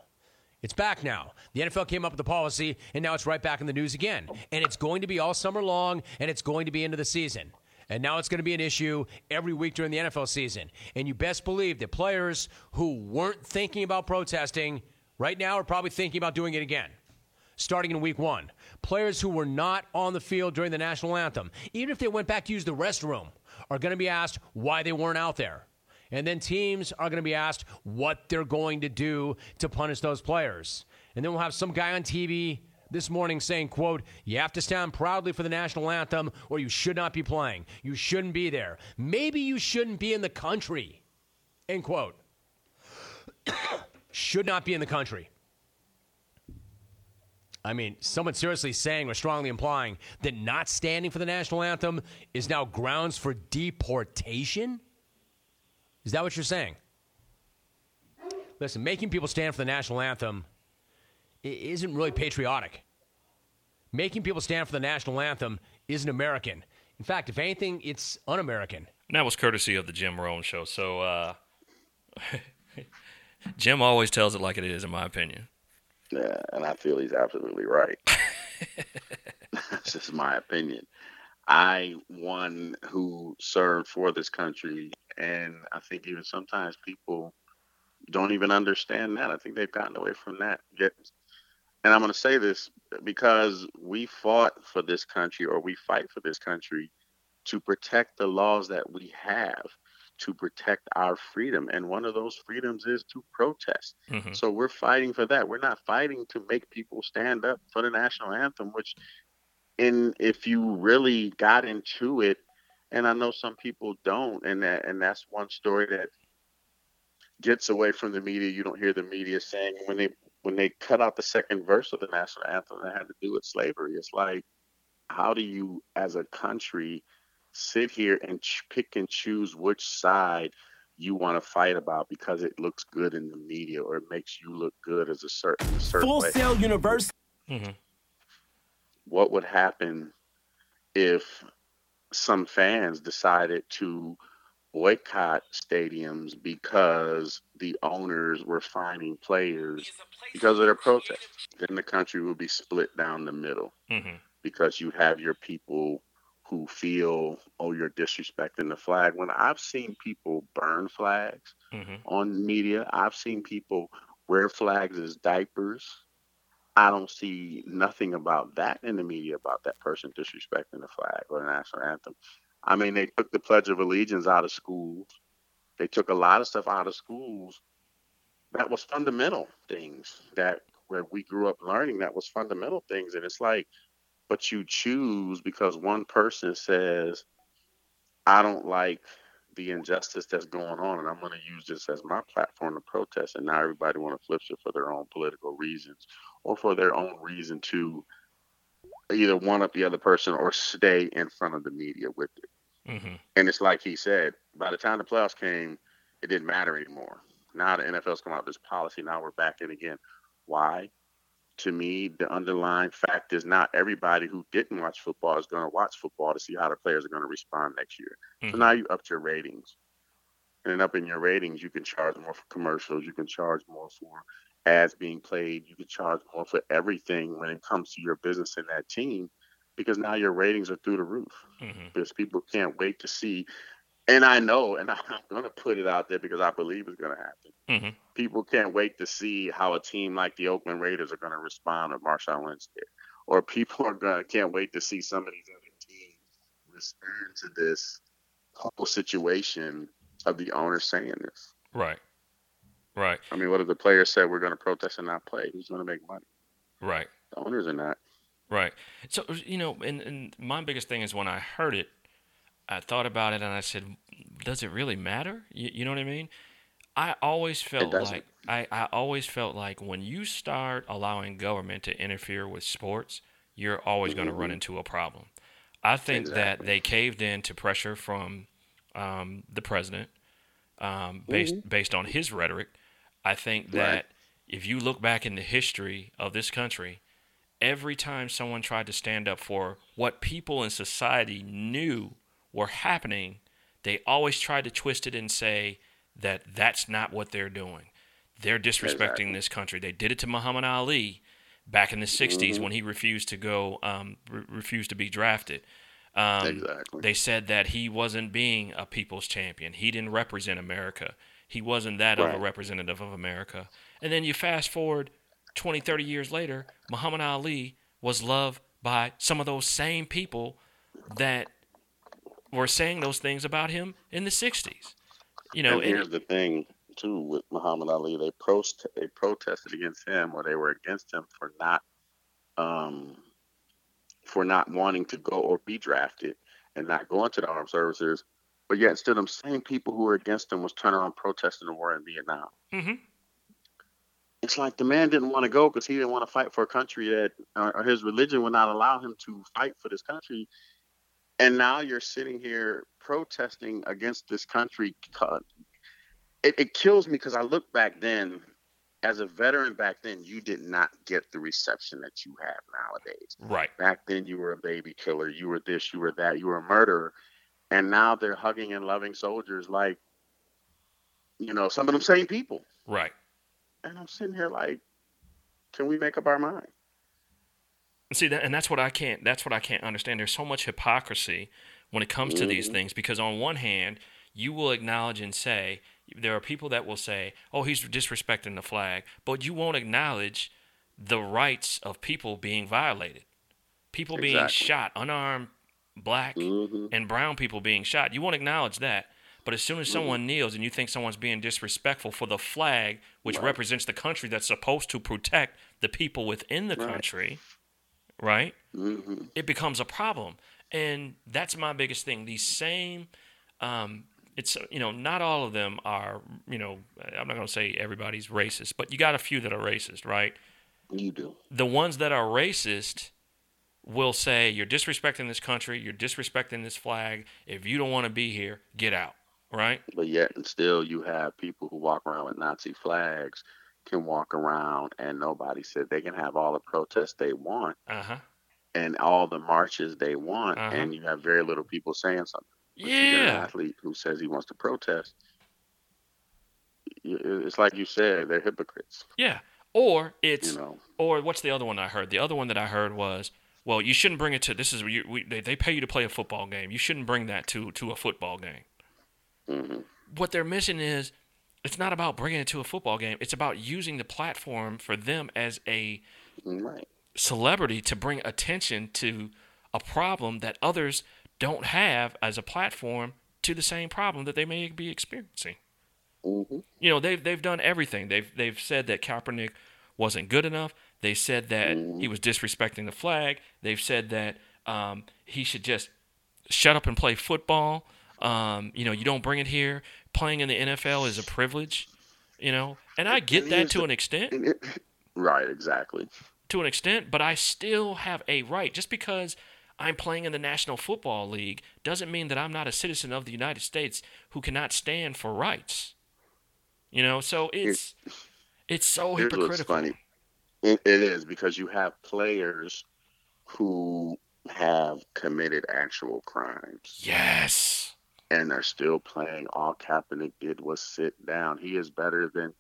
It's back now. The NFL came up with the policy, and now it's right back in the news again. And it's going to be all summer long, and it's going to be into the season. And now it's going to be an issue every week during the NFL season. And you best believe that players who weren't thinking about protesting right now are probably thinking about doing it again. Starting in week one, players who were not on the field during the national anthem, even if they went back to use the restroom, are going to be asked why they weren't out there. And then teams are going to be asked what they're going to do to punish those players. And then we'll have some guy on TV this morning saying, quote, you have to stand proudly for the national anthem or you should not be playing. You shouldn't be there. Maybe you shouldn't be in the country. End quote. should not be in the country. I mean, someone seriously saying or strongly implying that not standing for the national anthem is now grounds for deportation? Is that what you're saying? Listen, making people stand for the national anthem isn't really patriotic. Making people stand for the national anthem isn't American. In fact, if anything, it's un American. That was courtesy of the Jim Rome show. So, uh, Jim always tells it like it is, in my opinion. Yeah, and I feel he's absolutely right. That's just my opinion. I one who served for this country, and I think even sometimes people don't even understand that. I think they've gotten away from that. And I'm going to say this because we fought for this country, or we fight for this country, to protect the laws that we have to protect our freedom. And one of those freedoms is to protest. Mm-hmm. So we're fighting for that. We're not fighting to make people stand up for the national anthem, which and if you really got into it, and I know some people don't, and that and that's one story that gets away from the media. You don't hear the media saying when they when they cut out the second verse of the national anthem that had to do with slavery. It's like, how do you, as a country, sit here and ch- pick and choose which side you want to fight about because it looks good in the media or it makes you look good as a certain, a certain Full way. Sail University. Mm-hmm what would happen if some fans decided to boycott stadiums because the owners were fining players because of their protest. Then the country would be split down the middle mm-hmm. because you have your people who feel, oh, you're disrespecting the flag. When I've seen people burn flags mm-hmm. on media, I've seen people wear flags as diapers. I don't see nothing about that in the media about that person disrespecting the flag or the national anthem. I mean, they took the Pledge of Allegiance out of schools. They took a lot of stuff out of schools that was fundamental things that where we grew up learning that was fundamental things. And it's like, but you choose because one person says, I don't like the injustice that's going on, and I'm going to use this as my platform to protest. And now everybody want to flip it for their own political reasons or for their own reason to either one up the other person or stay in front of the media with it. Mm-hmm. And it's like he said, by the time the playoffs came, it didn't matter anymore. Now the NFL's come out with this policy. Now we're back in again. Why? To me, the underlying fact is not everybody who didn't watch football is going to watch football to see how the players are going to respond next year. Mm-hmm. So now you upped your ratings. And then up in your ratings, you can charge more for commercials. You can charge more for ads being played. You can charge more for everything when it comes to your business and that team because now your ratings are through the roof. Mm-hmm. Because people can't wait to see. And I know, and I'm going to put it out there because I believe it's going to happen. Mm-hmm. People can't wait to see how a team like the Oakland Raiders are going to respond to Marshawn Lynch. Or people are going to can't wait to see some of these other teams respond to this whole situation of the owner saying this. Right. Right. I mean, what if the players said we're going to protest and not play? Who's going to make money? Right. The owners are not. Right. So you know, and, and my biggest thing is when I heard it, I thought about it and I said, does it really matter? You, you know what I mean? I always felt like I, I always felt like when you start allowing government to interfere with sports, you're always going to run into a problem. I think that they caved in to pressure from um, the president um, based based on his rhetoric. I think that Right. if you look back in the history of this country, every time someone tried to stand up for what people in society knew were happening, they always tried to twist it and say that that's not what they're doing. They're disrespecting Exactly. this country. They did it to Muhammad Ali back in the 60s when he refused to go, um, re- refused to be drafted. Um, Exactly. They said that he wasn't being a people's champion. He didn't represent America. He wasn't that of a representative of America. And then you fast forward 20, 30 years later, Muhammad Ali was loved by some of those same people that were saying those things about him in the 60s. You know, and and- here's the thing too with Muhammad Ali, they prost they protested against him or they were against him for not um for not wanting to go or be drafted and not going to the armed services. But yet still them same people who were against him was turning around protesting the war in Vietnam. Mhm. It's like the man didn't want to go because he didn't want to fight for a country that or or his religion would not allow him to fight for this country. And now you're sitting here protesting against this country. It, it kills me because I look back then, as a veteran back then, you did not get the reception that you have nowadays. right. Back then, you were a baby killer. You were this, you were that, you were a murderer. And now they're hugging and loving soldiers like, you know, some of them same people. Right. And I'm sitting here like, can we make up our mind? See that, and that's what I can't. That's what I can't understand. There's so much hypocrisy when it comes to these things because on one hand, you will acknowledge and say there are people that will say, "Oh, he's disrespecting the flag," but you won't acknowledge the rights of people being violated. People being shot, unarmed black Mhm. and brown people being shot. You won't acknowledge that. But as soon as someone kneels and you think someone's being disrespectful for the flag, which Right. represents the country that's supposed to protect the people within the Right. country, right? Mhm. It becomes a problem. And that's my biggest thing. These same, um, it's, you know, not all of them are, you know, I'm not going to say everybody's racist, but you got a few that are racist, right? You do. the ones that are racist will say you're disrespecting this country, you're disrespecting this flag. If you don't want to be here, get out. Right? But yet and still you have people who walk around with Nazi flags can walk around and nobody said they can have all the protests they want Uh huh. and all the marches they want Uh-huh. and you have very little people saying something. But get an Yeah. athlete who says he wants to protest. It's like you said, they're hypocrites. Yeah. Or it's You know. or what's the other one I heard? The other one that I heard was, well, you shouldn't bring it to this is you, we, they they pay you to play a football game. You shouldn't bring that to to a football game. hmm What they're missing is it's not about bringing it to a football game. It's about using the platform for them as a Right. celebrity to bring attention to a problem that others don't have as a platform to the same problem that they may be experiencing. hmm You know, they've they've done everything. They've they've said that Kaepernick wasn't good enough. They said that he was disrespecting the flag. They've said that um, he should just shut up and play football. Um, you know, you don't bring it here. Playing in the NFL is a privilege. You know, and I get that to an extent right, exactly. to an extent, but I still have a right. Just because I'm playing in the National Football League doesn't mean that I'm not a citizen of the United States who cannot stand for rights. You know, so it's it's so hypocritical. funny. It, it is because you have players who have committed actual crimes Yes. And are still playing. All Kaepernick did was sit down. He is better than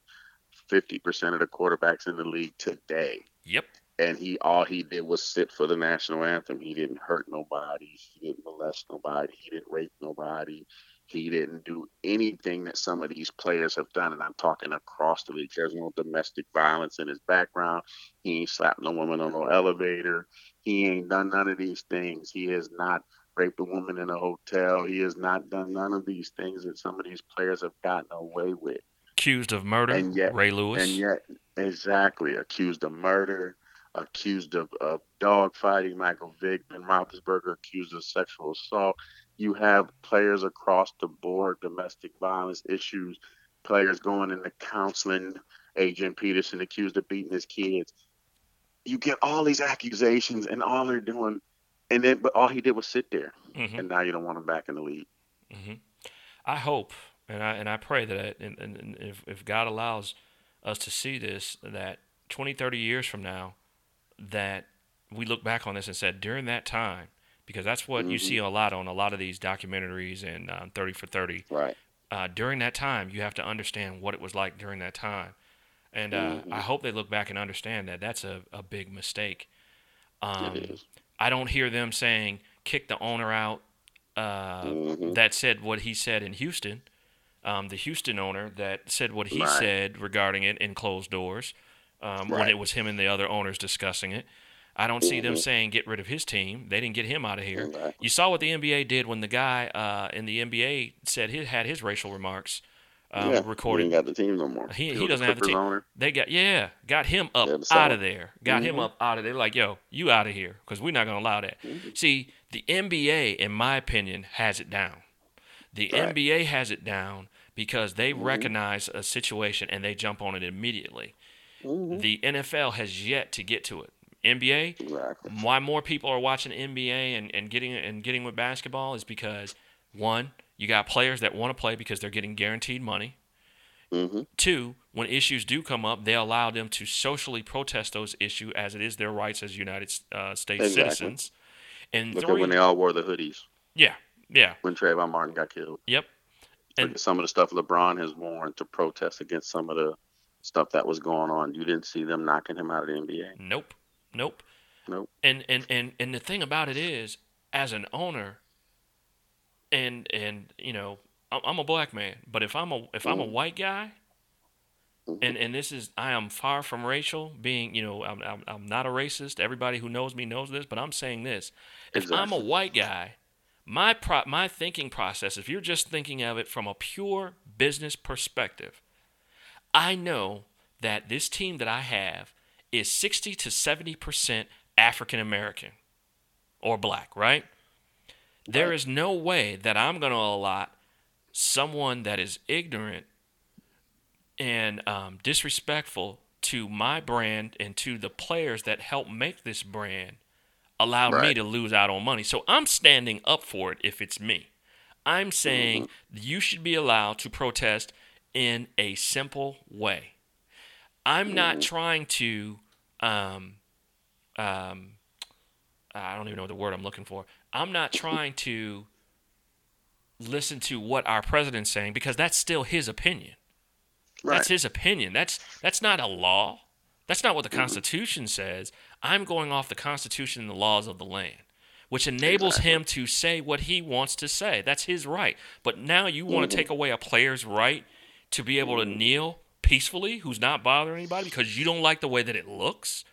50% of the quarterbacks in the league today. Yep. And he all he did was sit for the national anthem. He didn't hurt nobody. He didn't molest nobody. He didn't rape nobody. He didn't do anything that some of these players have done. And I'm talking across the league. There's no domestic violence in his background. He ain't slapped no woman on no elevator. He ain't done none of these things. He has not raped a woman in a hotel. He has not done none of these things that some of these players have gotten away with. Accused of murder, And yet- Ray Lewis. And yet, exactly, accused of murder. accused of, of dog fighting, Michael Vick, Ben Roethlisberger accused of sexual assault. You have players across the board, domestic violence issues, players going into counseling. Adrian Peterson accused of beating his kids. You get all these accusations, and all they're doing, and then but all he did was sit there, Mhm. and now you don't want him back in the league. I hope and I and I pray that and, and, and if if God allows us to see this that 20 30 years from now that we look back on this and said during that time because that's what you see a lot on a lot of these documentaries and um, 30 for 30 Right. uh, during that time, you have to understand what it was like during that time. And uh, I hope they look back and understand that that's a, a big mistake. Um, it is. I don't hear them saying kick the owner out uh, Mm-hmm. that said what he said in Houston. Um, the Houston owner that said what he Right. said regarding it in closed doors um, when it was him and the other owners discussing it. I don't see them saying get rid of his team. They didn't get him out of here. Exactly. You saw what the NBA did when the guy uh, in the NBA said he had his racial remarks um, yeah, recorded. He ain't got the team no more. He, was he doesn't have the team. owner. They got yeah, got him up Yeah, out of there. Got him Mhm. up out of there. Like yo, you out of here because we're not gonna allow that. Mm-hmm. See, the NBA, in my opinion, has it down. The Right. NBA has it down because they Mm-hmm. recognize a situation and they jump on it immediately. Mm-hmm. The NFL has yet to get to it. NBA, Exactly. why more people are watching NBA and, and getting and getting with basketball is because one, you got players that want to play because they're getting guaranteed money. hmm Two, when issues do come up, they allow them to socially protest those issues as it is their rights as United uh, States Exactly. citizens. And Look three, at when they all wore the hoodies yeah, yeah, when Trayvon Martin got killed. yep, Look And- at some of the stuff LeBron has worn to protest against some of the stuff that was going on. You didn't see them knocking him out of the NBA. nope, nope. Nope. And and and and the thing about it is, as an owner, and and you know, I'm, a black man, but if I'm a if I'm a mm. white guy, mm-hmm. and and this is I am far from racial, being you know I'm I'm, I'm not a racist. Everybody who knows me knows this, but I'm saying this: if I'm a white guy, my pro- my thinking process, if you're just thinking of it from a pure business perspective, I know that this team that I have is 60 to 70 percent African American or black, right? There is no way that I'm going to allot someone that is ignorant and um, disrespectful to my brand and to the players that help make this brand allow me to lose out on money. So I'm standing up for it if it's me. I'm saying you should be allowed to protest in a simple way. I'm not trying to, um, um, I don't even know what the word I'm looking for. I'm not trying to listen to what our president's saying because that's still his opinion. Right. That's his opinion. That's that's not a law. That's not what the Constitution says. I'm going off the Constitution and the laws of the land, which enables him to say what he wants to say. That's his right. But now you want to take away a player's right to be able to kneel peacefully, who's not bothering anybody because you don't like the way that it looks,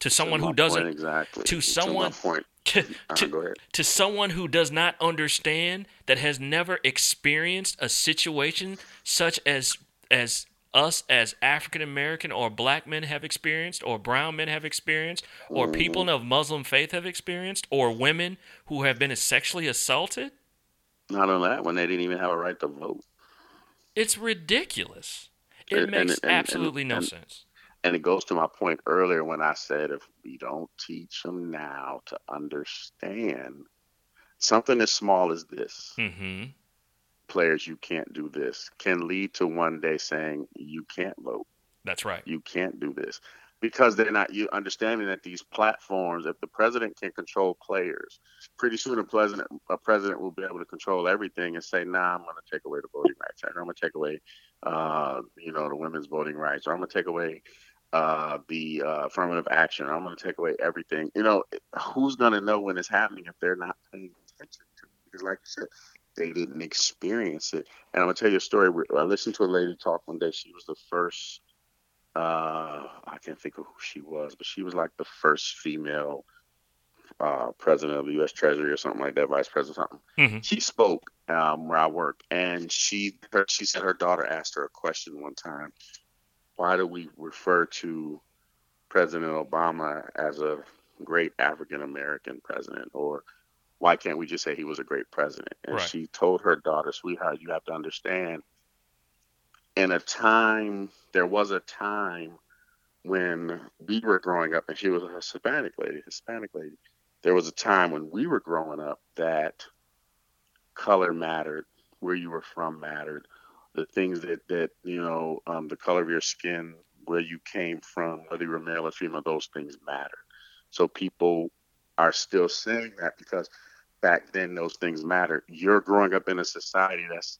to someone my who doesn't exactly. to someone point. To, Uh-huh, to, someone who does not understand that has never experienced a situation such as as us as African American or black men have experienced or brown men have experienced or Mm-hmm. people of Muslim faith have experienced or women who have been sexually assaulted Not on that, one, they didn't even have a right to vote. it's ridiculous it And- makes and- and- absolutely no sense And it goes to my point earlier when I said if we don't teach them now to understand something as small as this, mhm players, you can't do this, can lead to one day saying you can't vote, that's right. You can't do this. Because they're not you understanding that these platforms, if the president can control players, pretty soon a president a president will be able to control everything and say, "Nah, I'm going to take away the voting rights, or I'm going to take away, uh, you know, the women's voting rights, or I'm going to take away uh, the uh, affirmative action. I'm going to take away everything. You know, who's going to know when it's happening if they're not paying attention to it? Because, like you said, they didn't experience it. And I'm going to tell you a story. I listened to a lady talk one day. She was the first. Uh, I can't think of who she was, but she was like the first female uh, president of the U.S. Treasury or something like that, vice president, something. Mhm. She spoke um, where I work, and she her, she said her daughter asked her a question one time. Why do we refer to President Obama as a great African American president, or why can't we just say he was a great president? And Right. she told her daughter, sweetheart, you have to understand, in a time, there was a time when we were growing up, and she was a Hispanic lady, Hispanic lady. There was a time when we were growing up that color mattered, where you were from mattered, the things that that you know, um, the color of your skin, where you came from, whether you were male or female, those things matter. So people are still saying that because back then those things mattered. You're growing up in a society that's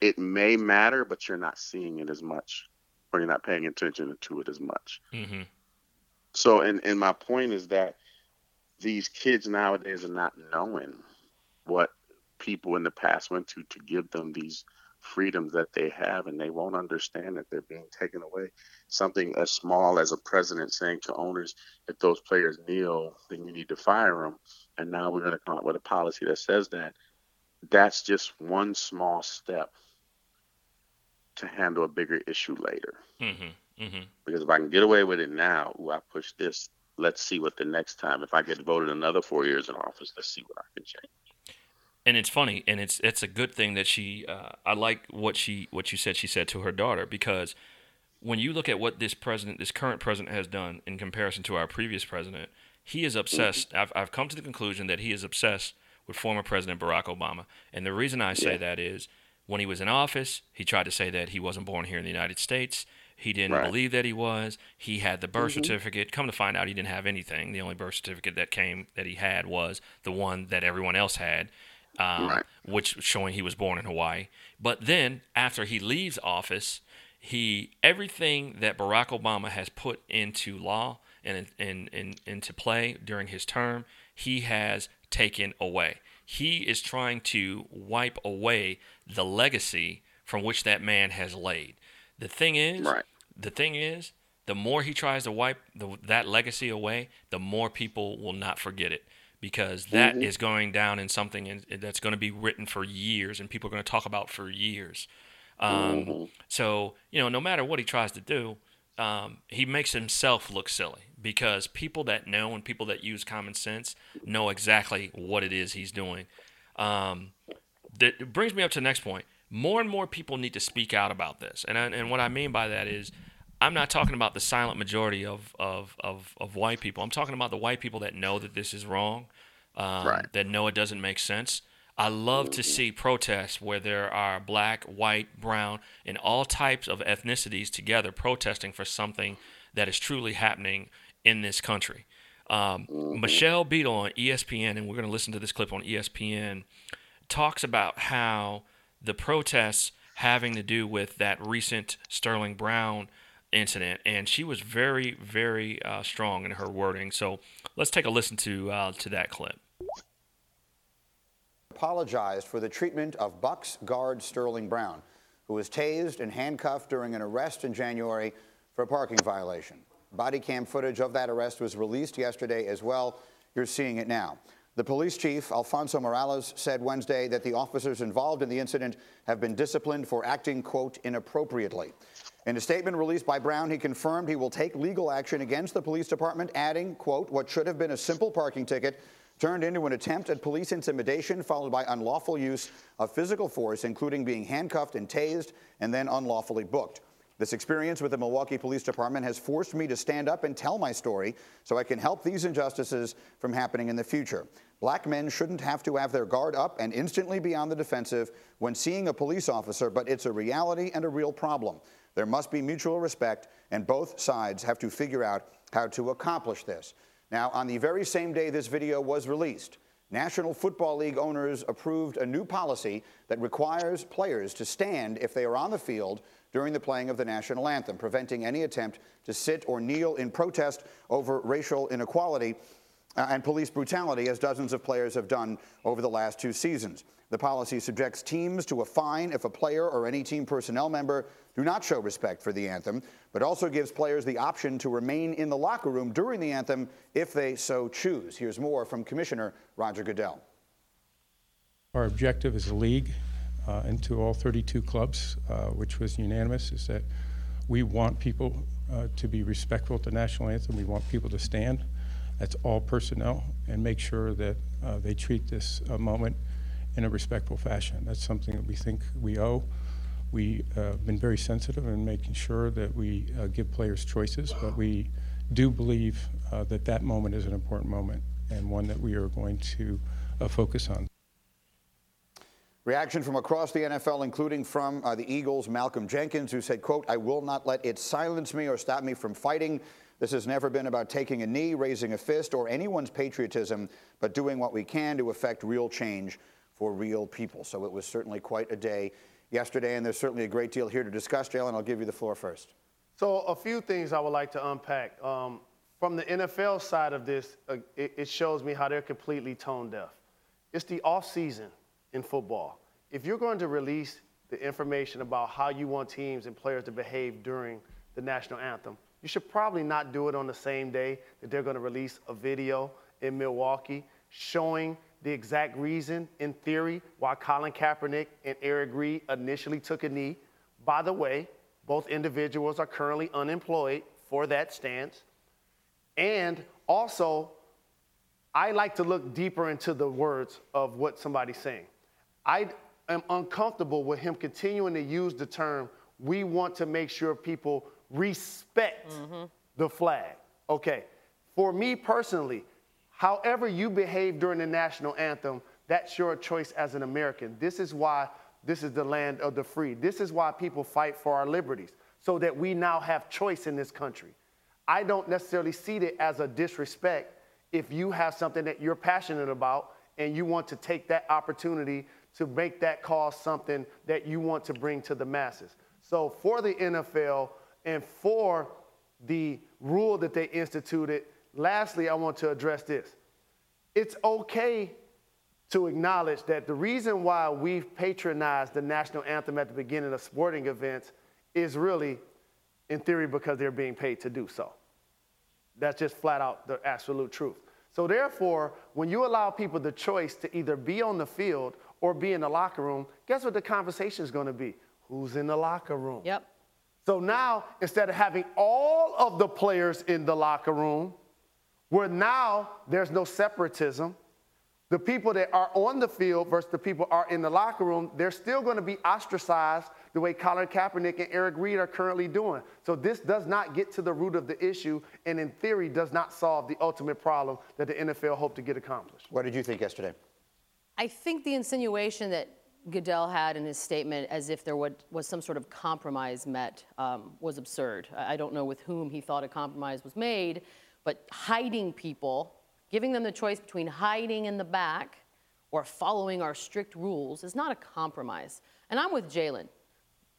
it may matter, but you're not seeing it as much, or you're not paying attention to it as much. hmm So, and and my point is that these kids nowadays are not knowing what people in the past went to to give them these freedoms that they have, and they won't understand that they're being taken away. Something as small as a president saying to owners, if those players kneel, then you need to fire them. And now we're going to come up with a policy that says that. That's just one small step to handle a bigger issue later hmm hmm because if I can get away with it now, ooh, I push this. Let's see what the next time. If I get voted another four years in office, let's see what I can change. And it's funny and it's it's a good thing that she uh, i like what she what you said she said to her daughter because when you look at what this president this current president has done in comparison to our previous president he is obsessed I've, I've come to the conclusion that he is obsessed with former president barack obama. And the reason i say Yeah. that is when he was in office he tried to say that he wasn't born here in the united states. He didn't Right. believe that he was. He had the birth certificate. Come to find out he didn't have anything. The only birth certificate that came that he had was the one that everyone else had um, Right. which showing he was born in Hawaii. But then after he leaves office, he everything that Barack Obama has put into law and in, in, into play during his term, he has taken away. He is trying to wipe away the legacy from which that man has laid. The thing is, Right. the thing is, the more he tries to wipe the, that legacy away, the more people will not forget it because that is going down in something in, that's going to be written for years and people are going to talk about for years. Um, So, you know, no matter what he tries to do, um, he makes himself look silly because people that know and people that use common sense know exactly what it is he's doing. Um, that brings me up to the next point. More and more people need to speak out about this, and I, and what I mean by that is, I'm not talking about the silent majority of, of, of, of white people. I'm talking about the white people that know that this is wrong, um, Right. that know it doesn't make sense. I love to see protests where there are black, white, brown, and all types of ethnicities together protesting for something that is truly happening in this country. Um, Michelle Beadle on ESPN, and we're going to listen to this clip on ESPN, talks about how the protests having to do with that recent Sterling Brown incident, and she was very, very uh, strong in her wording. So let's take a listen to uh, to that clip. apologized for the treatment of Bucks guard Sterling Brown, who was tased and handcuffed during an arrest in January for a parking violation. Body cam footage of that arrest was released yesterday as well. You're seeing it now. The police chief, Alfonso Morales, said Wednesday that the officers involved in the incident have been disciplined for acting, quote, inappropriately. In a statement released by Brown, he confirmed he will take legal action against the police department, adding, quote, what should have been a simple parking ticket turned into an attempt at police intimidation followed by unlawful use of physical force, including being handcuffed and tased and then unlawfully booked. This experience with the Milwaukee Police Department has forced me to stand up and tell my story so I can help these injustices from happening in the future. Black men shouldn't have to have their guard up and instantly be on the defensive when seeing a police officer, but it's a reality and a real problem. There must be mutual respect, and both sides have to figure out how to accomplish this. Now, on the very same day this video was released, National Football League owners approved a new policy that requires players to stand if they are on the field during the playing of the national anthem, preventing any attempt to sit or kneel in protest over racial inequality uh, and police brutality, as dozens of players have done over the last two seasons. The policy subjects teams to a fine if a player or any team personnel member do not show respect for the anthem, but also gives players the option to remain in the locker room during the anthem if they so choose. Here's more from Commissioner Roger Goodell. Our objective as a league uh, and to all 32 clubs, uh, which was unanimous, is that we want people uh, to be respectful the national anthem. We want people to stand. That's all personnel, and make sure that uh, they treat this uh, moment in a respectful fashion. That's something that we think we owe. We've uh, been very sensitive in making sure that we uh, give players choices, but we do believe uh, that that moment is an important moment and one that we are going to uh, focus on. Reaction from across the NFL, including from uh, the Eagles' Malcolm Jenkins, who said, quote, I will not let it silence me or stop me from fighting. This has never been about taking a knee, raising a fist, or anyone's patriotism, but doing what we can to affect real change for real people. So it was certainly quite a day yesterday, and there's certainly a great deal here to discuss. Jalen, I'll give you the floor first. So a few things I would like to unpack. Um, from the NFL side of this, uh, it, it shows me how they're completely tone deaf. It's the off season in football. If you're going to release the information about how you want teams and players to behave during the national anthem, you should probably not do it on the same day that they're going to release a video in Milwaukee showing the exact reason, in theory, why Colin Kaepernick and Eric Reid initially took a knee. By the way, both individuals are currently unemployed for that stance. And also, I like to look deeper into the words of what somebody's saying. I am uncomfortable with him continuing to use the term, we want to make sure people respect mm-hmm. the flag. Okay. For me personally, however you behave during the national anthem, that's your choice as an American. This is why this is the land of the free. This is why people fight for our liberties, so that we now have choice in this country. I don't necessarily see it as a disrespect if you have something that you're passionate about and you want to take that opportunity to make that cause something that you want to bring to the masses. So for the NFL and for the rule that they instituted, lastly, I want to address this. It's okay to acknowledge that the reason why we've patronized the national anthem at the beginning of sporting events is really, in theory, because they're being paid to do so. That's just flat out the absolute truth. So, therefore, when you allow people the choice to either be on the field or be in the locker room, guess what the conversation is going to be? Who's in the locker room? Yep. So now, instead of having all of the players in the locker room, where now there's no separatism, the people that are on the field versus the people are in the locker room, they're still going to be ostracized the way Colin Kaepernick and Eric Reid are currently doing. So this does not get to the root of the issue, and in theory, does not solve the ultimate problem that the NFL hoped to get accomplished. What did you think yesterday? I think the insinuation that Goodell had in his statement as if there would, was some sort of compromise met um, was absurd. I I don't know with whom he thought a compromise was made, but hiding people, giving them the choice between hiding in the back or following our strict rules is not a compromise. And I'm with Jalen.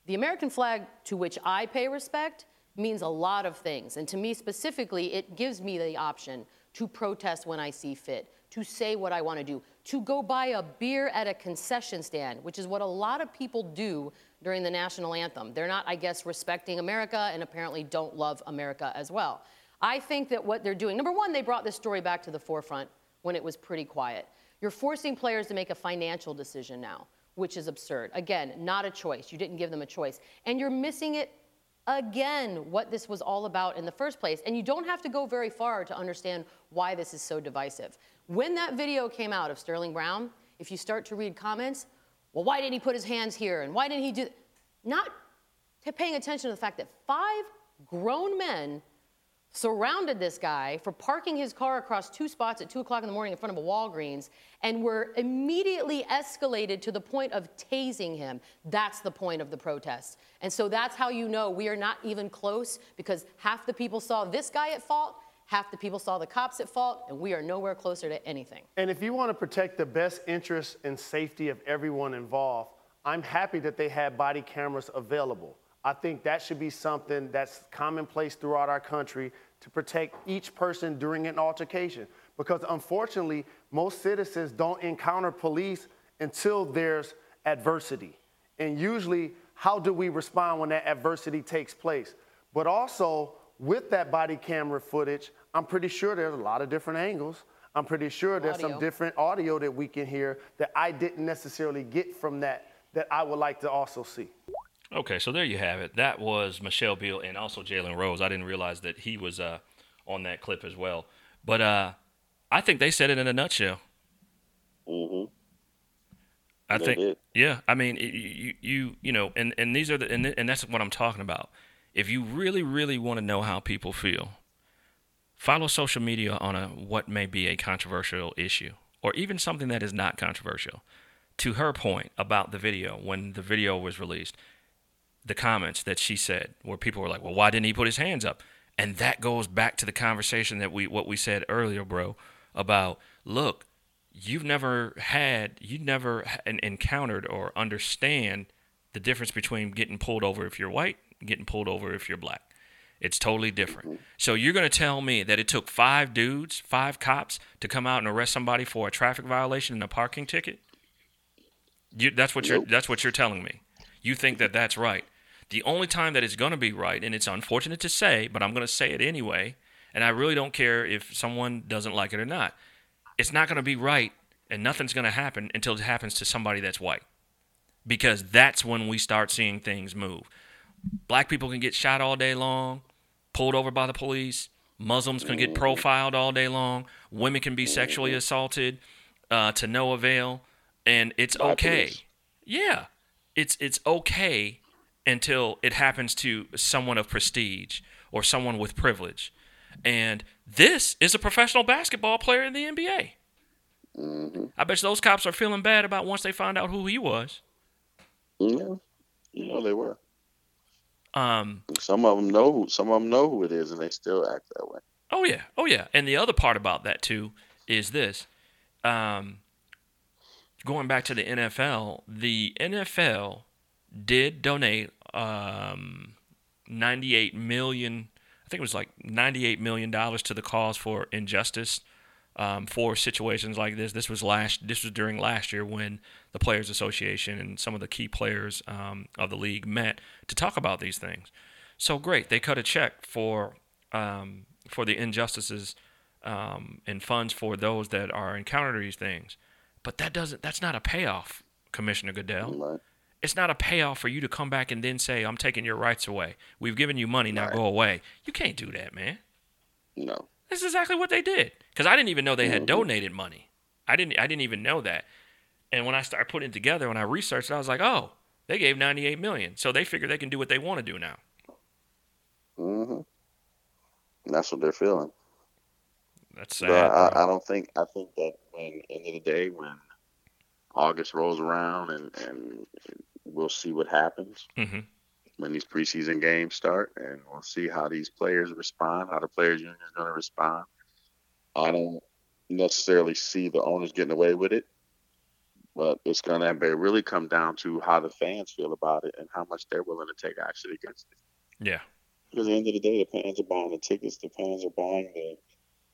The American flag to which I pay respect means a lot of things. And to me specifically, it gives me the option to protest when I see fit, to say what I want to do, to go buy a beer at a concession stand, which is what a lot of people do during the national anthem. They're not, I guess, respecting America and apparently don't love America as well. I think that what they're doing, number one, they brought this story back to the forefront when it was pretty quiet. You're forcing players to make a financial decision now, which is absurd. Again, not a choice. You didn't give them a choice. And you're missing it again what this was all about in the first place. And you don't have to go very far to understand why this is so divisive. When that video came out of Sterling Brown, if you start to read comments, well, why didn't he put his hands here? And why didn't he do not paying attention to the fact that five grown men surrounded this guy for parking his car across two spots at 2 o'clock in the morning in front of a Walgreens and were immediately escalated to the point of tasing him. That's the point of the protest. And so that's how you know we are not even close because half the people saw this guy at fault, half the people saw the cops at fault, and we are nowhere closer to anything. And if you want to protect the best interests and safety of everyone involved, I'm happy that they had body cameras available. I think that should be something that's commonplace throughout our country to protect each person during an altercation. Because unfortunately, most citizens don't encounter police until there's adversity. And usually, how do we respond when that adversity takes place? But also, with that body camera footage, I'm pretty sure there's a lot of different angles. I'm pretty sure there's some different audio that we can hear that I didn't necessarily get from that that I would like to also see. Okay, so there you have it. That was Michelle Beadle and also Jalen Rose. I didn't realize that he was uh, on that clip as well. But uh, I think they said it in a nutshell. hmm I They think, did. yeah. I mean, you, you, you know, and and these are the, and, and that's what I'm talking about. If you really, really want to know how people feel, follow social media on a what may be a controversial issue, or even something that is not controversial. To her point about the video, when the video was released, the comments that she said, where people were like, "Well, why didn't he put his hands up?" And that goes back to the conversation that we what we said earlier, bro, about look, you've never had, you never encountered or understand the difference between getting pulled over if you're white, getting pulled over if you're black. It's totally different. So you're going to tell me that it took five dudes, five cops, to come out and arrest somebody for a traffic violation and a parking ticket? You, that's what you're. That's what you're telling me. You think that that's right. The only time that it's going to be right, and it's unfortunate to say, but I'm going to say it anyway, and I really don't care if someone doesn't like it or not. It's not going to be right, and nothing's going to happen until it happens to somebody that's white, because that's when we start seeing things move. Black people can get shot all day long, pulled over by the police. Muslims can get profiled all day long. Women can be sexually assaulted uh, to no avail, and it's okay. Yeah, it's it's okay until it happens to someone of prestige or someone with privilege. And this is a professional basketball player in the NBA. hmm I bet you those cops are feeling bad about once they found out who he was. Yeah, you know they were. Um, Some of them know. Who, some of them know who it is, and they still act that way. Oh yeah, oh yeah. And the other part about that too is this: um, going back to the NFL, the NFL did donate um, 98 million. I think it was like 98 million dollars to the cause for injustice um, for situations like this. This was last. This was during last year when the Players Association and some of the key players um, of the league met to talk about these things. So great, they cut a check for um, for the injustices um, and funds for those that are encountering these things. But that doesn't. That's not a payoff, Commissioner Goodell. Right. It's not a payoff for you to come back and then say, "I'm taking your rights away. We've given you money, now go away." You can't do that, man. No. That's exactly what they did. Because I didn't even know they had Mhm. donated money. I didn't. I didn't even know that. And when I started putting it together, when I researched, it, I was like, "Oh, they gave 98 million. So they figure they can do what they want to do now." Mm-hmm. That's what they're feeling. That's But sad. I. I don't think. I think that when end of the day, when August rolls around, and and we'll see what happens Mhm. when these preseason games start, and we'll see how these players respond, how the players union is going to respond. I don't necessarily see the owners getting away with it, but it's going to really come down to how the fans feel about it and how much they're willing to take action against it. Yeah. Because at the end of the day, the fans are buying the tickets, the fans are buying the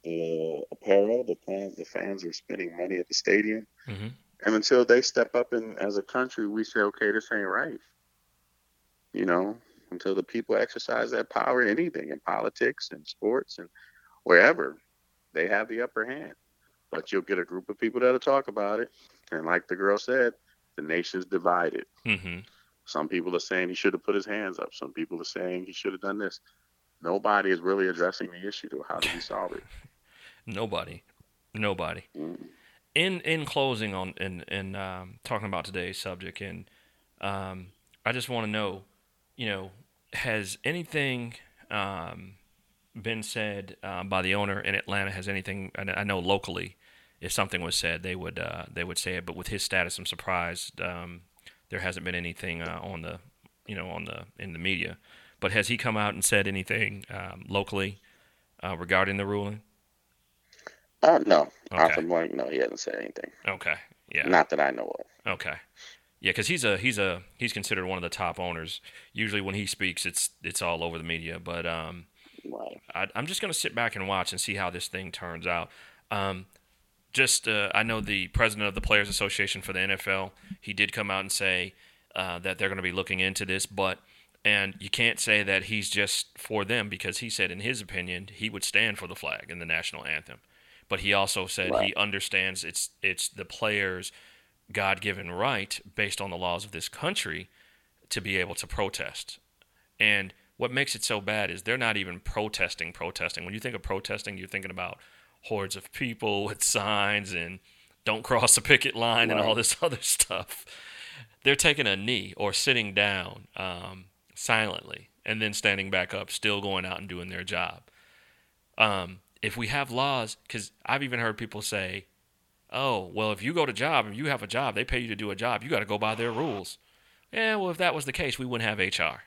the apparel, the fans the fans are spending money at the stadium. hmm And until they step up and as a country we say, okay, this ain't right. You know, until the people exercise that power in anything in politics and sports and wherever, they have the upper hand. But you'll get a group of people that'll talk about it. And like the girl said, the nation's divided. hmm Some people are saying he should have put his hands up. Some people are saying he should have done this. Nobody is really addressing the issue how do we solve it. Nobody. Nobody. Mm. In in closing on in in um, talking about today's subject, and um, I just want to know, you know, has anything um, been said uh, by the owner in Atlanta? Has anything? I know locally, if something was said, they would uh, they would say it. But with his status, I'm surprised um, there hasn't been anything uh, on the you know on the in the media. But has he come out and said anything um, locally uh, regarding the ruling? Uh, no, Okay. No, he hasn't said anything. Okay. Yeah. Not that I know of. Okay. Yeah, because he's a he's a he's considered one of the top owners. Usually, when he speaks, it's it's all over the media. But um, Right. I, I'm just gonna sit back and watch and see how this thing turns out. Um, just uh, I know the president of the Players Association for the NFL. He did come out and say uh, that they're going to be looking into this, but and you can't say that he's just for them because he said in his opinion he would stand for the flag and the national anthem, but he also said he understands it's it's the players' God-given right based on the laws of this country to be able to protest. And what makes it so bad is they're not even protesting, protesting. When you think of protesting, you're thinking about hordes of people with signs and don't cross the picket line and all this other stuff. They're taking a knee or sitting down um, silently and then standing back up, still going out and doing their job. Um, if we have laws, because I've even heard people say, oh, well, if you go to job, if you have a job, they pay you to do a job, you got to go by their rules. Yeah, well, if that was the case, we wouldn't have HR.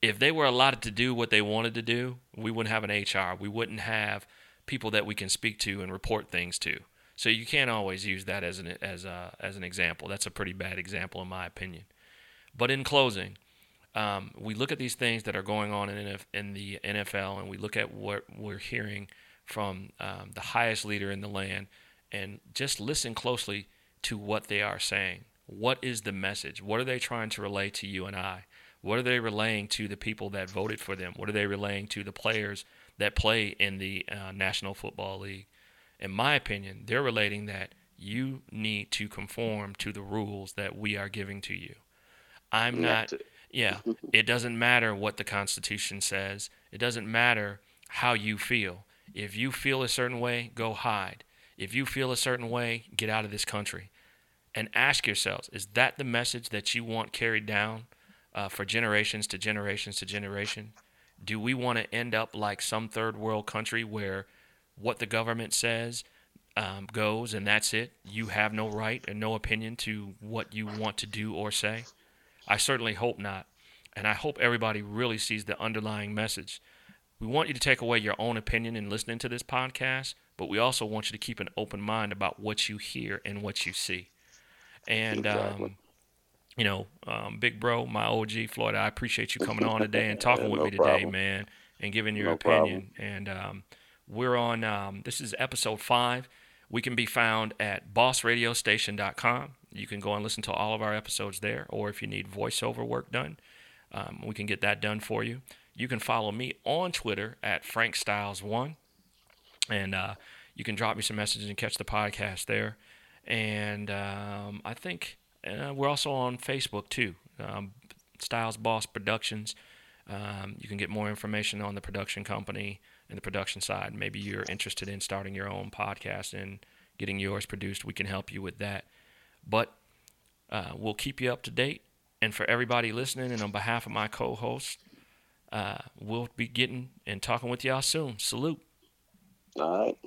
If they were allotted to do what they wanted to do, we wouldn't have an HR. We wouldn't have people that we can speak to and report things to. So you can't always use that as an as a, as an example. That's a pretty bad example in my opinion. But in closing, um, we look at these things that are going on in, NF, in the NFL, and we look at what we're hearing from um, the highest leader in the land, and just listen closely to what they are saying. What is the message? What are they trying to relay to you and I? What are they relaying to the people that voted for them? What are they relaying to the players that play in the uh, National Football League? In my opinion, they're relating that you need to conform to the rules that we are giving to you. I'm not. That's. Yeah, it doesn't matter what the Constitution says. It doesn't matter how you feel. If you feel a certain way, go hide. If you feel a certain way, get out of this country. And ask yourselves is that the message that you want carried down uh, for generations to generations to generation? Do we want to end up like some third world country where what the government says um, goes and that's it? You have no right and no opinion to what you want to do or say? I certainly hope not. And I hope everybody really sees the underlying message. We want you to take away your own opinion in listening to this podcast, but we also want you to keep an open mind about what you hear and what you see. And, Exactly. um, you know, um, Big Bro, my OG, Floyd, I appreciate you coming on today and talking Yeah, with no me today, problem. man, and giving your No opinion. And um, we're on, um, this is episode five. We can be found at bossradiostation.com. You can go and listen to all of our episodes there, or if you need voiceover work done, um, we can get that done for you. You can follow me on Twitter at Frank Styles1, and uh, you can drop me some messages and catch the podcast there. And um, I think uh, we're also on Facebook too, um, Styles Boss Productions. Um, you can get more information on the production company and the production side. Maybe you're interested in starting your own podcast and getting yours produced. We can help you with that. But uh, we'll keep you up to date. And for everybody listening, and on behalf of my co host, uh, we'll be getting and talking with y'all soon. Salute. All right.